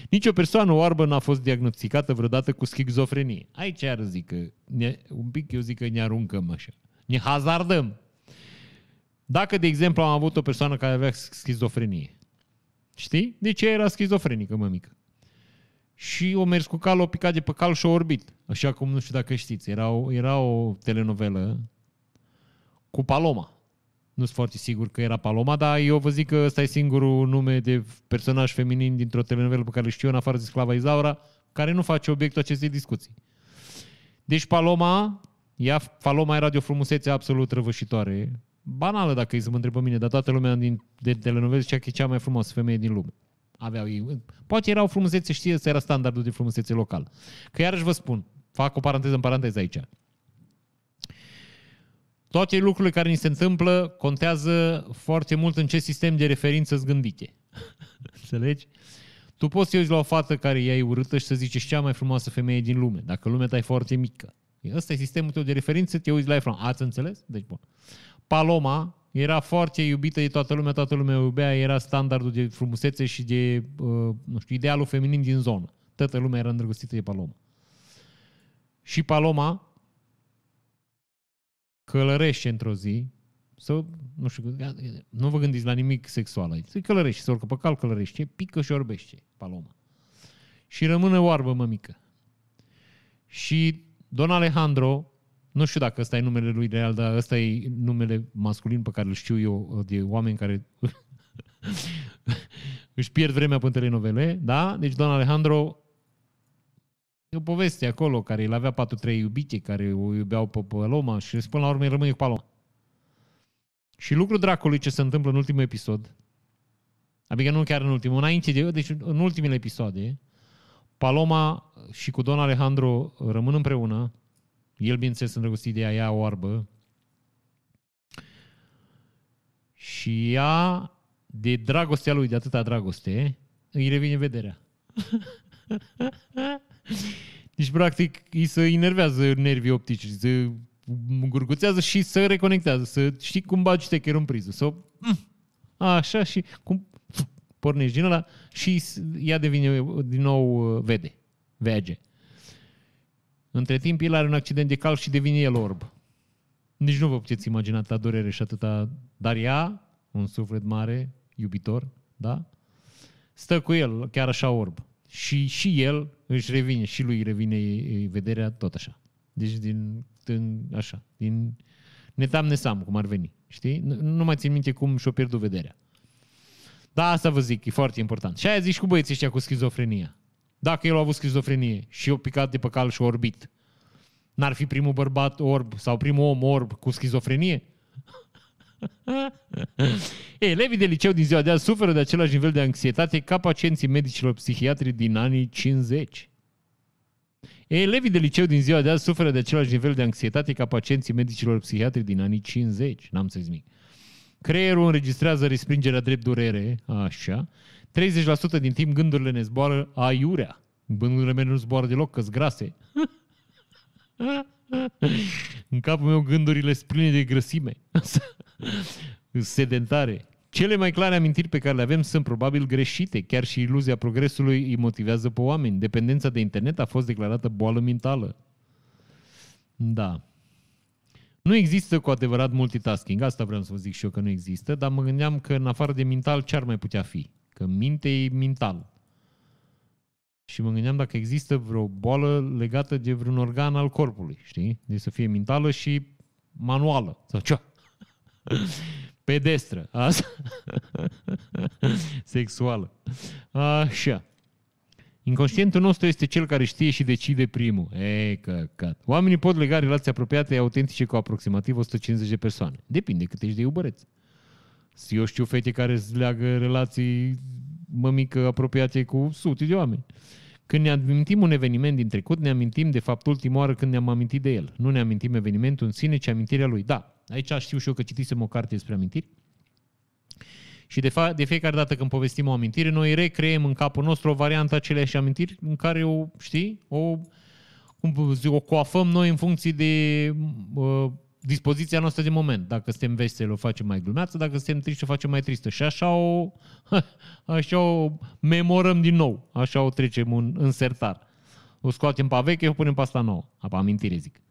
Nici o persoană oarbă n-a fost diagnosticată vreodată cu schizofrenie. Aici ar zic că, ne, un pic eu zic că ne aruncăm așa. Ne hazardăm. Dacă, de exemplu, am avut o persoană care avea schizofrenie, știi? De ce era schizofrenică, mămică? Și o mers cu cal, o picat de pe cal și o orbit. Așa cum, nu știu dacă știți, era o, era o telenovelă cu Paloma. Nu sunt foarte sigur că era Paloma, dar eu vă zic că ăsta e singurul nume de personaj feminin dintr-o telenovelă pe care îl știu eu, în afară de Sclava Izaura, care nu face obiectul acestei discuții. Deci Paloma, ea, Paloma era de o frumusețe absolut răvășitoare. Banală dacă îi să mă întreb pe mine, dar toată lumea din, de telenovele zicea că e cea mai frumoasă femeie din lume. Aveau ei. Poate erau frumusețe, știe, să era standardul de frumusețe local. Că iarăși vă spun, fac o paranteză în paranteză aici. Toate lucrurile care ni se întâmplă contează foarte mult în ce sistem de referință îți gândite. Înțelegi? Tu poți să uiți la o fată care ea e urâtă și să zici ești cea mai frumoasă femeie din lume, dacă lumea ta e foarte mică. Ăsta e sistemul tău de referință, te uiți la ea Ați înțeles? Deci, bun. Paloma era foarte iubită de toată lumea, toată lumea o iubea, era standardul de frumusețe și de, uh, nu știu, idealul feminin din zonă. Toată lumea era îndrăgostită de Paloma. Și Paloma călărește într-o zi, să, nu știu, nu vă gândiți la nimic sexual aici, să călărește, să urcă pe cal, călărește, pică și orbește Paloma. Și rămâne oarbă mămică. Și Don Alejandro, nu știu dacă ăsta e numele lui real, dar ăsta e numele masculin pe care îl știu eu de oameni care își pierd vremea pe telenovele, da? Deci Don Alejandro E o poveste acolo, care el avea 4-3 iubite, care o iubeau pe Paloma și până la urmă rămâne cu Paloma. Și lucrul dracului ce se întâmplă în ultimul episod, adică nu chiar în ultimul, înainte de, deci în ultimele episoade, Paloma și cu Don Alejandro rămân împreună, el bineînțeles îndrăgostit de ea, ea oarbă, și ea, de dragostea lui, de atâta dragoste, îi revine vederea. Deci, practic, îi se enervează nervii optici, se gurguțează și se reconectează, să știi cum bagi techerul în priză. Să, așa și cum pornești din ăla și ea devine din nou uh, vede, vege. Între timp, el are un accident de cal și devine el orb. Nici nu vă puteți imagina atâta durere și atâta... Dar ea, un suflet mare, iubitor, da? Stă cu el, chiar așa orb și, și el își revine, și lui revine vederea tot așa. Deci din, din așa, din netam nesam, cum ar veni. Știi? Nu, nu mai țin minte cum și-o pierdut vederea. Da, asta vă zic, e foarte important. Și aia zici cu băieții ăștia cu schizofrenia. Dacă el a avut schizofrenie și o picat de pe cal și orbit, n-ar fi primul bărbat orb sau primul om orb cu schizofrenie? Elevii de liceu din ziua de azi suferă de același nivel de anxietate ca pacienții medicilor psihiatri din anii 50. Elevii de liceu din ziua de azi suferă de același nivel de anxietate ca pacienții medicilor psihiatri din anii 50. N-am să zic. Creierul înregistrează respingerea drept durere, așa. 30% din timp gândurile ne zboară aiurea. Gândurile mele nu zboară deloc, că grase. În capul meu gândurile sunt pline de grăsime. sedentare. Cele mai clare amintiri pe care le avem sunt probabil greșite. Chiar și iluzia progresului îi motivează pe oameni. Dependența de internet a fost declarată boală mentală. Da. Nu există cu adevărat multitasking. Asta vreau să vă zic și eu că nu există, dar mă gândeam că în afară de mental ce ar mai putea fi? Că minte e mental. Și mă gândeam dacă există vreo boală legată de vreun organ al corpului, știi? De să fie mentală și manuală. Sau ce? Pedestră. Asta? Sexuală. Așa. Inconștientul nostru este cel care știe și decide primul. E, căcat. Oamenii pot lega relații apropiate autentice cu aproximativ 150 de persoane. Depinde cât ești de iubăreț. Eu știu fete care îți leagă relații mămică apropiate cu sute de oameni. Când ne amintim un eveniment din trecut, ne amintim de fapt ultima oară când ne-am amintit de el. Nu ne amintim evenimentul în sine, ci amintirea lui. Da, aici știu și eu că citisem o carte despre amintiri. Și de, fa- de fiecare dată când povestim o amintire, noi recreăm în capul nostru o variantă aceleași amintiri în care o, știi, o, cum zic, o coafăm noi în funcție de uh, dispoziția noastră de moment. Dacă suntem veseli, o facem mai glumeață, dacă suntem triști, o facem mai tristă. Și așa o, așa o memorăm din nou. Așa o trecem în, în sertar. O scoatem pe veche, o punem pe asta nouă. Apa amintire, zic.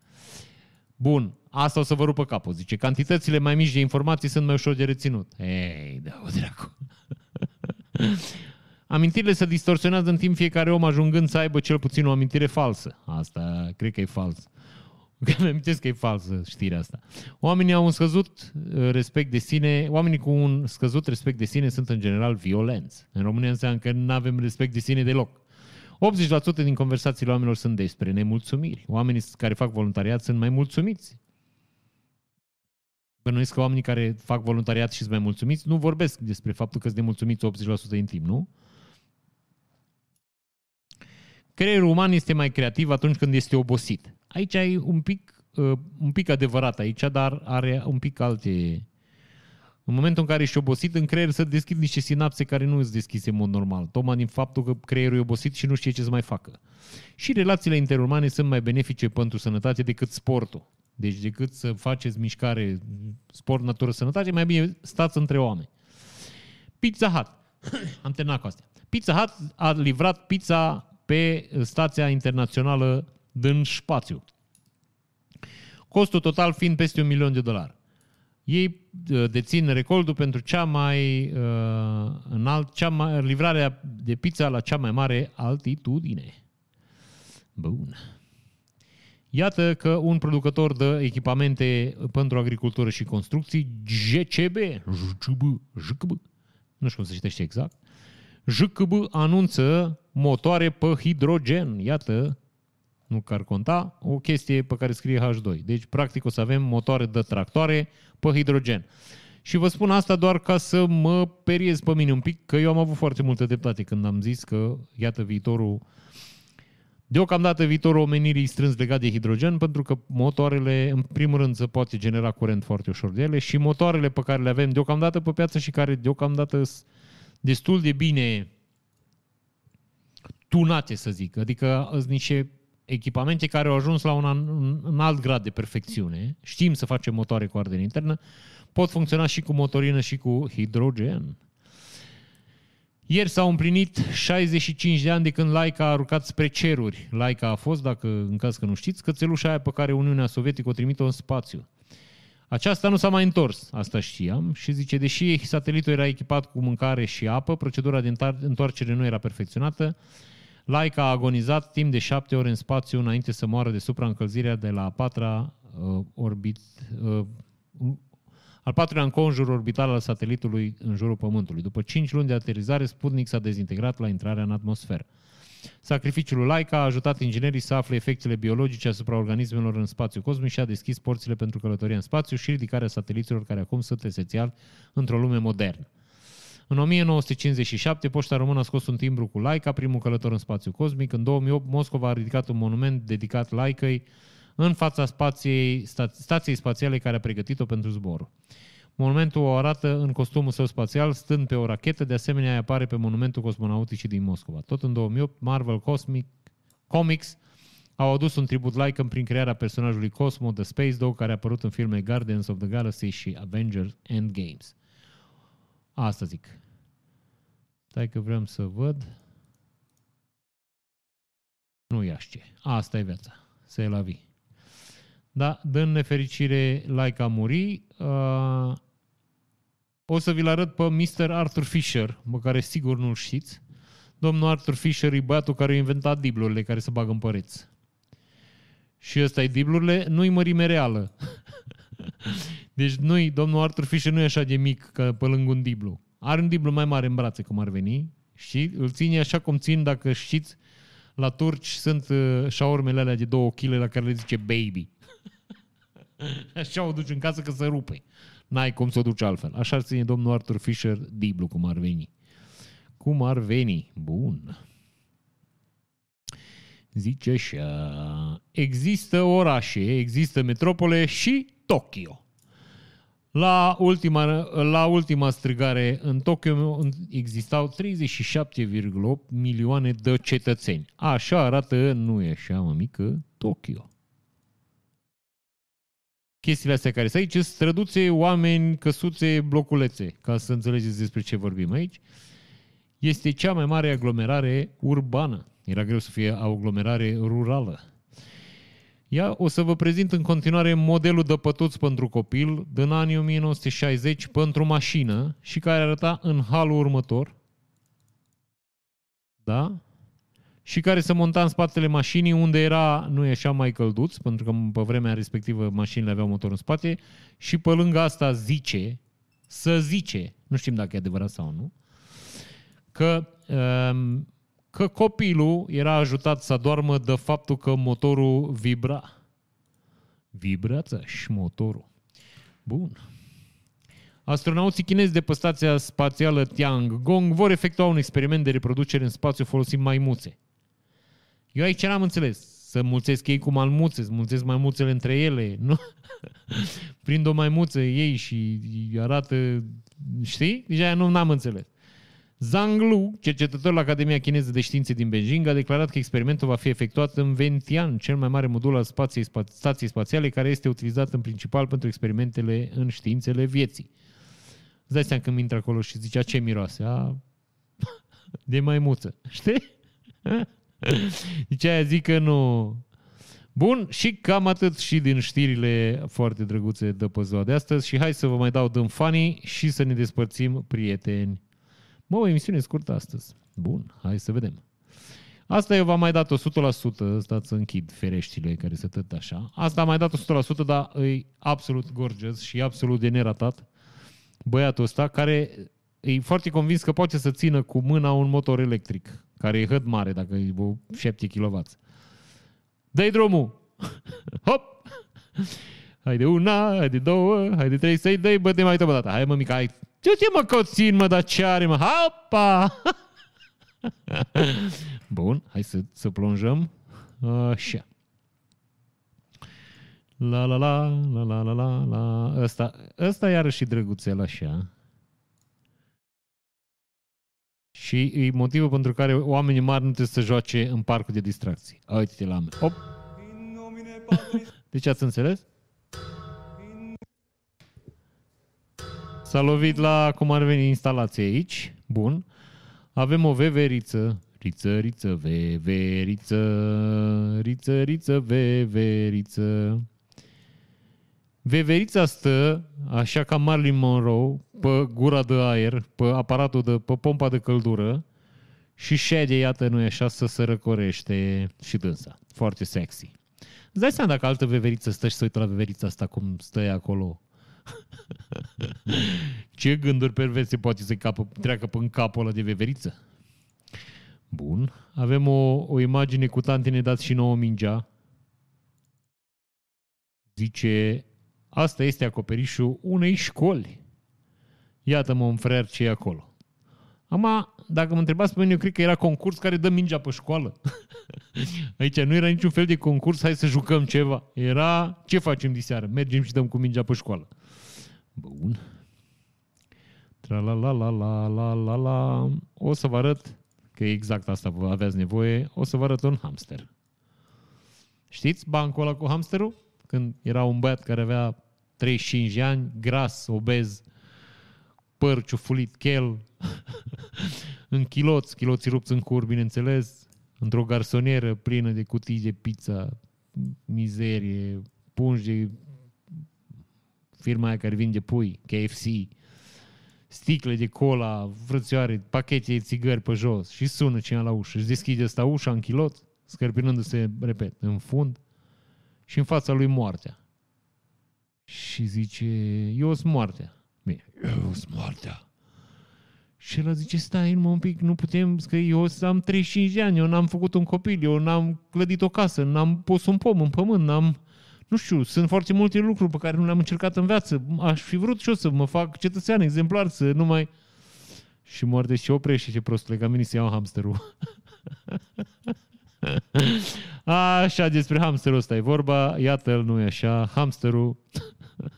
Bun, asta o să vă rupă capul. Zice, cantitățile mai mici de informații sunt mai ușor de reținut. Ei, da, o dracu. Amintirile se distorsionează în timp fiecare om ajungând să aibă cel puțin o amintire falsă. Asta cred că e fals. Că mi amintesc că e falsă știrea asta. Oamenii au un scăzut uh, respect de sine, oamenii cu un scăzut respect de sine sunt în general violenți. În România înseamnă că nu avem respect de sine deloc. 80% din conversațiile oamenilor sunt despre nemulțumiri. Oamenii care fac voluntariat sunt mai mulțumiți. Bănuiesc că oamenii care fac voluntariat și sunt mai mulțumiți nu vorbesc despre faptul că sunt nemulțumiți 80% din timp, nu? Creierul uman este mai creativ atunci când este obosit. Aici ai un pic, uh, un pic adevărat aici, dar are un pic alte... În momentul în care ești obosit, în creier să deschid niște sinapse care nu îți deschise în mod normal. Tocmai din faptul că creierul e obosit și nu știe ce să mai facă. Și relațiile interumane sunt mai benefice pentru sănătate decât sportul. Deci decât să faceți mișcare, sport, natură, sănătate, mai bine stați între oameni. Pizza Hut. Am terminat cu astea. Pizza Hut a livrat pizza pe stația internațională din spațiu. Costul total fiind peste un milion de dolari. Ei uh, dețin recordul pentru cea mai uh, înalt, cea mai, livrarea de pizza la cea mai mare altitudine. Bun. Iată că un producător de echipamente pentru agricultură și construcții, GCB, JCB, JCB, nu știu cum se citește exact, JCB anunță motoare pe hidrogen. Iată, nu că ar conta, o chestie pe care scrie H2. Deci, practic, o să avem motoare de tractoare pe hidrogen. Și vă spun asta doar ca să mă periez pe mine un pic, că eu am avut foarte multă dreptate când am zis că, iată, viitorul Deocamdată viitorul omenirii strâns legat de hidrogen, pentru că motoarele, în primul rând, se poate genera curent foarte ușor de ele și motoarele pe care le avem deocamdată pe piață și care deocamdată sunt destul de bine tunate, să zic. Adică sunt niște echipamente care au ajuns la un, an, un alt grad de perfecțiune. Știm să facem motoare cu ardere internă. Pot funcționa și cu motorină și cu hidrogen. Ieri s-au împlinit 65 de ani de când Laica a aruncat spre ceruri. Laica a fost, dacă în caz că nu știți, cățelușa aia pe care Uniunea Sovietică o trimite în spațiu. Aceasta nu s-a mai întors, asta știam, și zice, deși satelitul era echipat cu mâncare și apă, procedura de întoarcere nu era perfecționată, Laika a agonizat timp de șapte ore în spațiu înainte să moară de supraîncălzirea de la a patra uh, orbit, uh, al patrulea înconjur orbital al satelitului în jurul Pământului. După 5 luni de aterizare, Sputnik s-a dezintegrat la intrarea în atmosferă. Sacrificiul Laika a ajutat inginerii să afle efectele biologice asupra organismelor în spațiu cosmic și a deschis porțile pentru călătoria în spațiu și ridicarea sateliților care acum sunt esențial într-o lume modernă. În 1957, Poșta Română a scos un timbru cu Laika, primul călător în spațiu cosmic. În 2008, Moscova a ridicat un monument dedicat Laicăi în fața spației, sta, stației spațiale care a pregătit-o pentru zbor. Monumentul o arată în costumul său spațial, stând pe o rachetă, de asemenea apare pe monumentul cosmonauticii din Moscova. Tot în 2008, Marvel Cosmic, Comics au adus un tribut Laika prin crearea personajului Cosmo, The Space Dog, care a apărut în filme Guardians of the Galaxy și Avengers Endgames. Asta zic. Stai că vrem să văd. Nu ia ce. Asta e viața. Se la vii. Da, dând nefericire, like a muri. Uh, o să vi-l arăt pe Mr. Arthur Fisher, pe care sigur nu-l știți. Domnul Arthur Fisher e băiatul care a inventat diblurile care se bagă în păreți. Și ăsta e diblurile, nu-i mărime reală. deci nu domnul Arthur Fisher nu e așa de mic ca pe lângă un diblu. Are un diblu mai mare în brațe, cum ar veni, Și îl ține așa cum țin, dacă știți, la turci sunt uh, șaurmele alea de două kg la care le zice baby. așa o duci în casă că se rupe. N-ai cum să o duci altfel. Așa ar ține domnul Arthur Fisher diblu cum ar veni. Cum ar veni? Bun. Zice așa. Există orașe, există metropole și Tokyo. La ultima, la ultima strigare în Tokyo existau 37,8 milioane de cetățeni. Așa arată, nu e așa, mă mică, Tokyo. Chestiile astea care sunt aici sunt străduțe, oameni, căsuțe, bloculețe, ca să înțelegeți despre ce vorbim aici. Este cea mai mare aglomerare urbană. Era greu să fie aglomerare rurală. Ia, o să vă prezint în continuare modelul de pătuț pentru copil din anii 1960 pentru mașină și care arăta în halul următor. Da? Și care se monta în spatele mașinii unde era, nu e așa mai călduț, pentru că pe vremea respectivă mașinile aveau motor în spate și pe lângă asta zice, să zice, nu știm dacă e adevărat sau nu, că um, că copilul era ajutat să doarmă de faptul că motorul vibra. Vibrează și motorul. Bun. Astronauții chinezi de pe stația spațială Tiangong vor efectua un experiment de reproducere în spațiu folosind maimuțe. Eu aici n-am înțeles. Să mulțesc ei cu malmuțe, să mulțesc maimuțele între ele, nu? Prind o maimuță ei și arată, știi? Deja nu am înțeles. Zhang Lu, cercetător la Academia Chineză de Științe din Beijing, a declarat că experimentul va fi efectuat în Ventian, cel mai mare modul al spației, stației spațiale, care este utilizat în principal pentru experimentele în științele vieții. Îți dai seama când intră acolo și zicea ce miroase? A... De maimuță. Știi? Deci aia zic că nu... Bun, și cam atât și din știrile foarte drăguțe de pe ziua de astăzi și hai să vă mai dau dăm fanii și să ne despărțim prieteni. Mă, o emisiune scurtă astăzi. Bun, hai să vedem. Asta eu v-am mai dat 100%, stați să închid fereștile care se tăt așa. Asta am mai dat 100%, dar e absolut gorgeous și absolut de neratat băiatul ăsta, care e foarte convins că poate să țină cu mâna un motor electric, care e hăd mare, dacă e 7 kW. Dă-i drumul! Hop! Hai de una, hai de două, hai de trei, să-i dai, bă, de mai tăbă data. Hai mă, mica, hai ce te mă coțin, mă, dar ce are, mă? Hopa! Bun, hai să, să plonjăm. Așa. La la la, la la la la la. Ăsta, ăsta iarăși drăguțel așa. Și e motivul pentru care oamenii mari nu trebuie să joace în parcul de distracții. Uite-te la mine. Hop! Deci ați înțeles? S-a lovit la cum ar veni instalația aici. Bun. Avem o veveriță. Riță, riță, veveriță. Riță, riță, veveriță. Veverița stă, așa ca Marilyn Monroe, pe gura de aer, pe aparatul de, pe pompa de căldură și șede, iată, nu e așa, să se răcorește și dânsa. Foarte sexy. Îți dai seama dacă altă veveriță stă și se uită la veverița asta cum stă acolo Ce gânduri perverse poate să capă, treacă pe capul ăla de veveriță? Bun. Avem o, o imagine cu tante ne dați și nouă mingea. Zice, asta este acoperișul unei școli. Iată-mă un frer ce e acolo. Ama, dacă mă întrebați pe mine, eu cred că era concurs care dă mingea pe școală. Aici nu era niciun fel de concurs, hai să jucăm ceva. Era, ce facem de seară? Mergem și dăm cu mingea pe școală. Bun. Tra la la la la la la la. O să vă arăt că exact asta vă aveați nevoie. O să vă arăt un hamster. Știți bancul ăla cu hamsterul? Când era un băiat care avea 35 de ani, gras, obez, păr ciufulit, chel, în chiloți, chiloții rupți în cur, bineînțeles, într-o garsonieră plină de cutii de pizza, mizerie, pungi de firma aia care vinde pui, KFC, sticle de cola, frățioare, pachete de țigări pe jos și sună cineva la ușă. Își deschide asta ușa în chilot, scărpinându-se, repet, în fund și în fața lui moartea. Și zice, eu sunt moartea. Bine, eu sunt moartea. Și el zice, stai numai un pic, nu putem, că eu am 35 de ani, eu n-am făcut un copil, eu n-am clădit o casă, n-am pus un pom în pământ, n-am... Nu știu, sunt foarte multe lucruri pe care nu le-am încercat în viață. Aș fi vrut și eu să mă fac cetățean exemplar, să nu mai... Și moarte și oprește ce prostule, ca mine să iau hamsterul. Așa, despre hamsterul ăsta e vorba. Iată-l, nu e așa. Hamsterul...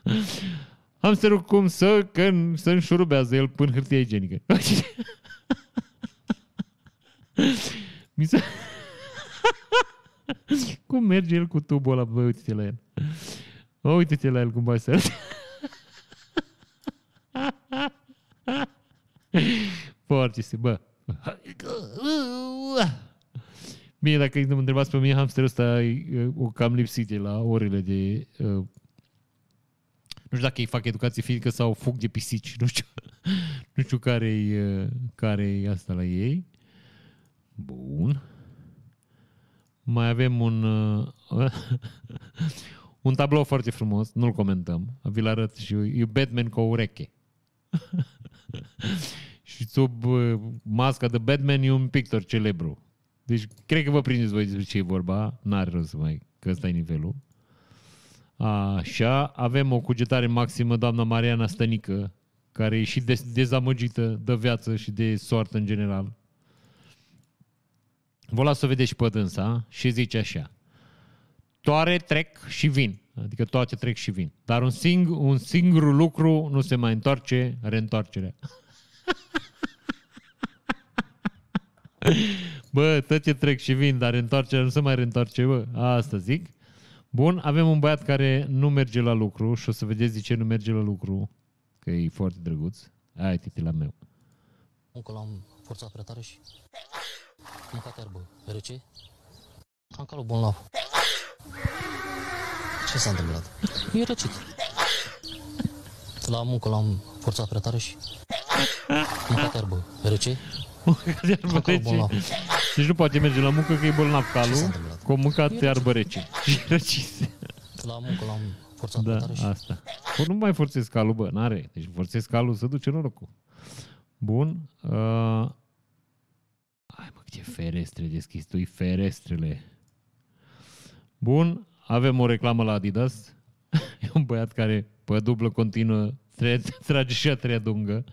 Hamsterul cum să, că să înșurubează el până hârtie igienică. Mi se... cum merge el cu tubul ăla? Bă, uite-te la el. O, uite-te la el cum vai să Foarte se, bă. Bine, dacă mă întrebați pe mine, hamsterul ăsta e o cam lipsit la orele de... Uh, nu știu dacă îi fac educație fizică sau fug de pisici. Nu știu, nu știu care-i, care asta la ei. Bun. Mai avem un, uh, un tablou foarte frumos, nu-l comentăm. Vi-l arăt și eu. E Batman cu o ureche. și sub uh, masca de Batman e un pictor celebru. Deci, cred că vă prindeți voi despre ce e vorba. N-are rost să mai, că ăsta e nivelul. Așa, avem o cugetare maximă, doamna Mariana Stănică, care e și dezamăgită de viață și de soartă în general. Vă las să vedeți și pe dânsa și zice așa. Toare trec și vin. Adică toate trec și vin. Dar un, sing, un singur lucru nu se mai întoarce, reîntoarcerea. Bă, toate trec și vin, dar întoarcerea nu se mai reîntoarce, bă. Asta zic. Bun, avem un băiat care nu merge la lucru și o să vedeți de ce nu merge la lucru, că e foarte drăguț. Hai, titi la meu. Încă l-am forțat prea tare și mâncat iarbă rece. Cam calul bolnav. Ce s-a întâmplat? E răcit. La muncă l-am forțat prea tare și mâncat iarbă rece. Mâncat iarbă rece. Deci nu poate merge la muncă că e bolnav calul, cu mâncat iarbă rece și răcise. La muncă l-am forțat da, tare și... asta. Bă, nu mai forțez calul, bă, n-are. Deci forțez calul să duce norocul. Bun. Uh... Hai mă, ce ferestre deschis tu ferestrele. Bun. Avem o reclamă la Adidas. E un băiat care pe dublă continuă trage și a treia dungă.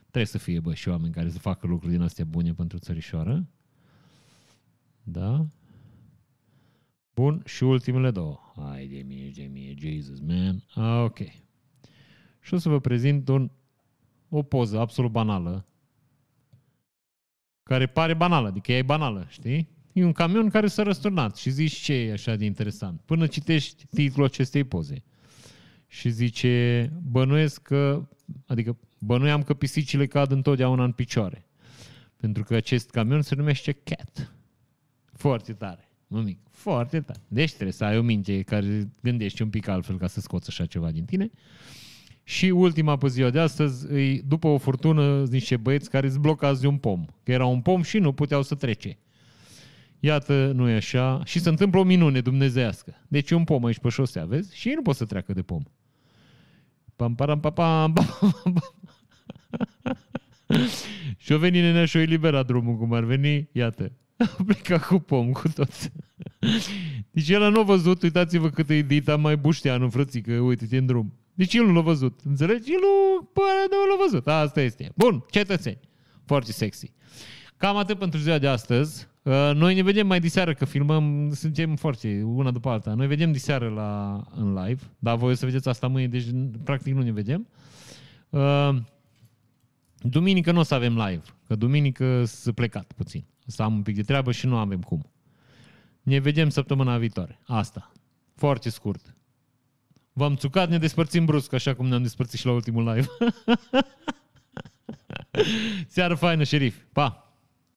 Trebuie să fie, bă, și oameni care să facă lucruri din astea bune pentru țărișoară. Da? Bun, și ultimele două. Hai de mie, de mie, Jesus, man. Ah, ok. Și o să vă prezint un, o poză absolut banală, care pare banală, adică e banală, știi? E un camion care s-a răsturnat și zici ce e așa de interesant. Până citești titlul acestei poze. Și zice, bănuiesc că, adică bănuiam că pisicile cad întotdeauna în picioare. Pentru că acest camion se numește Cat. Foarte tare. Nu mic. Foarte tare. Deci trebuie să ai o minte care gândești un pic altfel ca să scoți așa ceva din tine. Și ultima pe ziua de astăzi, e, după o furtună, niște băieți care îți blocați un pom. Că era un pom și nu puteau să trece. Iată, nu e așa. Și se întâmplă o minune dumnezească. Deci e un pom aici pe șosea, vezi? Și ei nu pot să treacă de pom. Pam, param, pam, pam, pam, pam. și o veni nenea și o eliberat drumul, cum ar veni, iată. A plecat cu pom, cu toți. Deci el nu a văzut, uitați-vă cât e dita mai bușteană, frățică, uite-te în drum. Deci el nu l-a văzut, înțelegi? El nu, pare, nu l-a văzut, asta este. Bun, cetățeni, foarte sexy. Cam atât pentru ziua de astăzi. Uh, noi ne vedem mai diseară, că filmăm, suntem foarte una după alta. Noi vedem diseară la, în live, dar voi o să vedeți asta mâine, deci practic nu ne vedem. Uh, duminică nu o să avem live, că duminică s-a plecat puțin. Să am un pic de treabă și nu avem cum. Ne vedem săptămâna viitoare. Asta. Foarte scurt. V-am țucat, ne despărțim brusc, așa cum ne-am despărțit și la ultimul live. Seară faină, șerif. Pa!